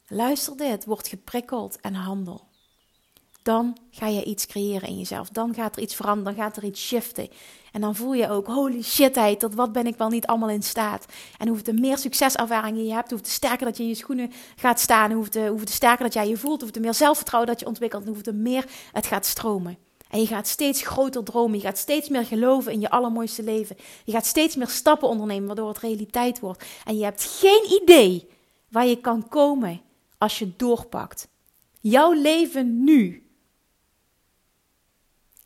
luister dit, word geprikkeld en handel dan ga je iets creëren in jezelf. Dan gaat er iets veranderen, dan gaat er iets shiften. En dan voel je ook, holy shitheid, tot wat ben ik wel niet allemaal in staat. En hoeveel meer succeservaringen je hebt, hoeveel sterker dat je in je schoenen gaat staan, hoeveel sterker dat jij je voelt, hoeveel meer zelfvertrouwen dat je ontwikkelt, en hoeveel meer het gaat stromen. En je gaat steeds groter dromen, je gaat steeds meer geloven in je allermooiste leven. Je gaat steeds meer stappen ondernemen, waardoor het realiteit wordt. En je hebt geen idee waar je kan komen als je doorpakt. Jouw leven nu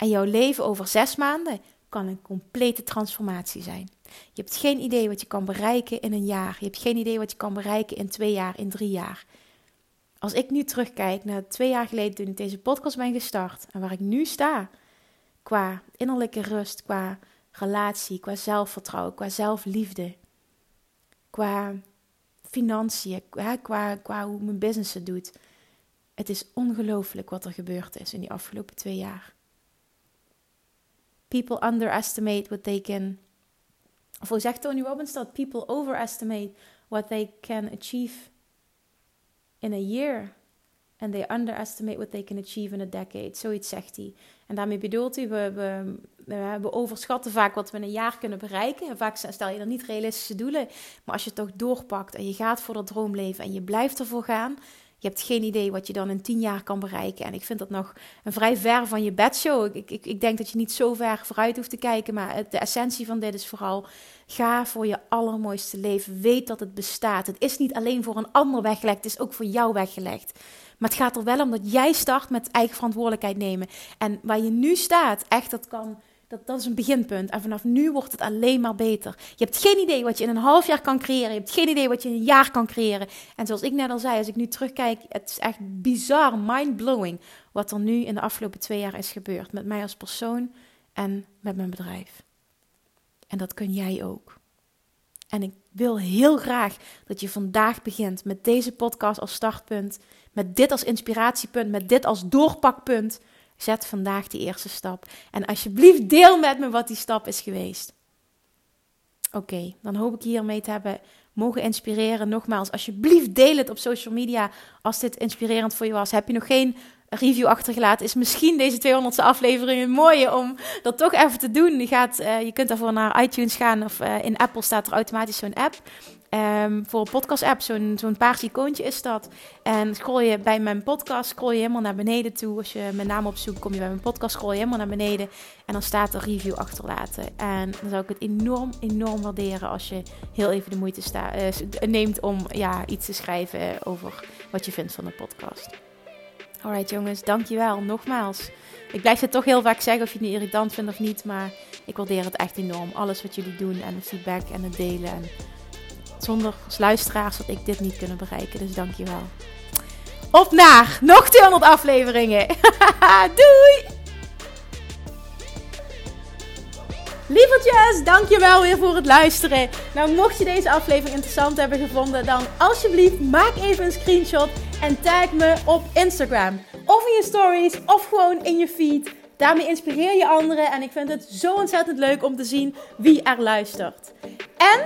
en jouw leven over zes maanden kan een complete transformatie zijn. Je hebt geen idee wat je kan bereiken in een jaar. Je hebt geen idee wat je kan bereiken in twee jaar, in drie jaar. Als ik nu terugkijk naar twee jaar geleden toen ik deze podcast ben gestart en waar ik nu sta, qua innerlijke rust, qua relatie, qua zelfvertrouwen, qua zelfliefde, qua financiën, qua, qua hoe mijn business het doet. Het is ongelooflijk wat er gebeurd is in die afgelopen twee jaar people underestimate what they can. Of hoe zegt Tony Robbins dat? People overestimate what they can achieve in a year. And they underestimate what they can achieve in a decade. Zoiets zegt hij. En daarmee bedoelt hij, we, we, we, overschatten vaak wat we in een jaar kunnen bereiken. vaak stel je dan niet realistische doelen. Maar als je het toch doorpakt en je gaat voor dat droomleven en je blijft ervoor gaan, je hebt geen idee wat je dan in tien jaar kan bereiken. En ik vind dat nog een vrij ver van je bedshow. Ik, ik, ik denk dat je niet zo ver vooruit hoeft te kijken. Maar de essentie van dit is vooral: ga voor je allermooiste leven. Weet dat het bestaat. Het is niet alleen voor een ander weggelegd, het is ook voor jou weggelegd. Maar het gaat er wel om dat jij start met eigen verantwoordelijkheid nemen. En waar je nu staat, echt, dat kan dat, dat is een beginpunt. En vanaf nu wordt het alleen maar beter. Je hebt geen idee wat je in een half jaar kan creëren. Je hebt geen idee wat je in een jaar kan creëren. En zoals ik net al zei, als ik nu terugkijk, het is echt bizar, mind-blowing. Wat er nu in de afgelopen twee jaar is gebeurd. Met mij als persoon en met mijn bedrijf. En dat kun jij ook. En ik wil heel graag dat je vandaag begint met deze podcast als startpunt. Met dit als inspiratiepunt. Met dit als doorpakpunt Zet vandaag die eerste stap. En alsjeblieft deel met me wat die stap is geweest. Oké, dan hoop ik hiermee te hebben mogen inspireren. Nogmaals, alsjeblieft deel het op social media als dit inspirerend voor je was. Heb je nog geen review achtergelaten, is misschien deze 200ste aflevering een mooie om dat toch even te doen. Je, gaat, uh, je kunt daarvoor naar iTunes gaan of uh, in Apple staat er automatisch zo'n app. Um, voor een podcast-app, zo'n zo'n paars icoontje is dat. En scroll je bij mijn podcast, scroll je helemaal naar beneden toe. Als je mijn naam opzoekt, kom je bij mijn podcast, scroll je helemaal naar beneden. En dan staat er review achterlaten. En dan zou ik het enorm, enorm waarderen als je heel even de moeite sta, uh, neemt om ja, iets te schrijven over wat je vindt van de podcast. Alright jongens, dankjewel nogmaals. Ik blijf het toch heel vaak zeggen of je het niet irritant vindt of niet, maar ik waardeer het echt enorm. Alles wat jullie doen en de feedback en het delen. En zonder luisteraars had ik dit niet kunnen bereiken, dus dankjewel. Op naar nog 200 afleveringen. [laughs] Doei! Lievertjes, dankjewel weer voor het luisteren. Nou, mocht je deze aflevering interessant hebben gevonden, dan alsjeblieft maak even een screenshot en tag me op Instagram. Of in je stories, of gewoon in je feed. Daarmee inspireer je anderen en ik vind het zo ontzettend leuk om te zien wie er luistert. En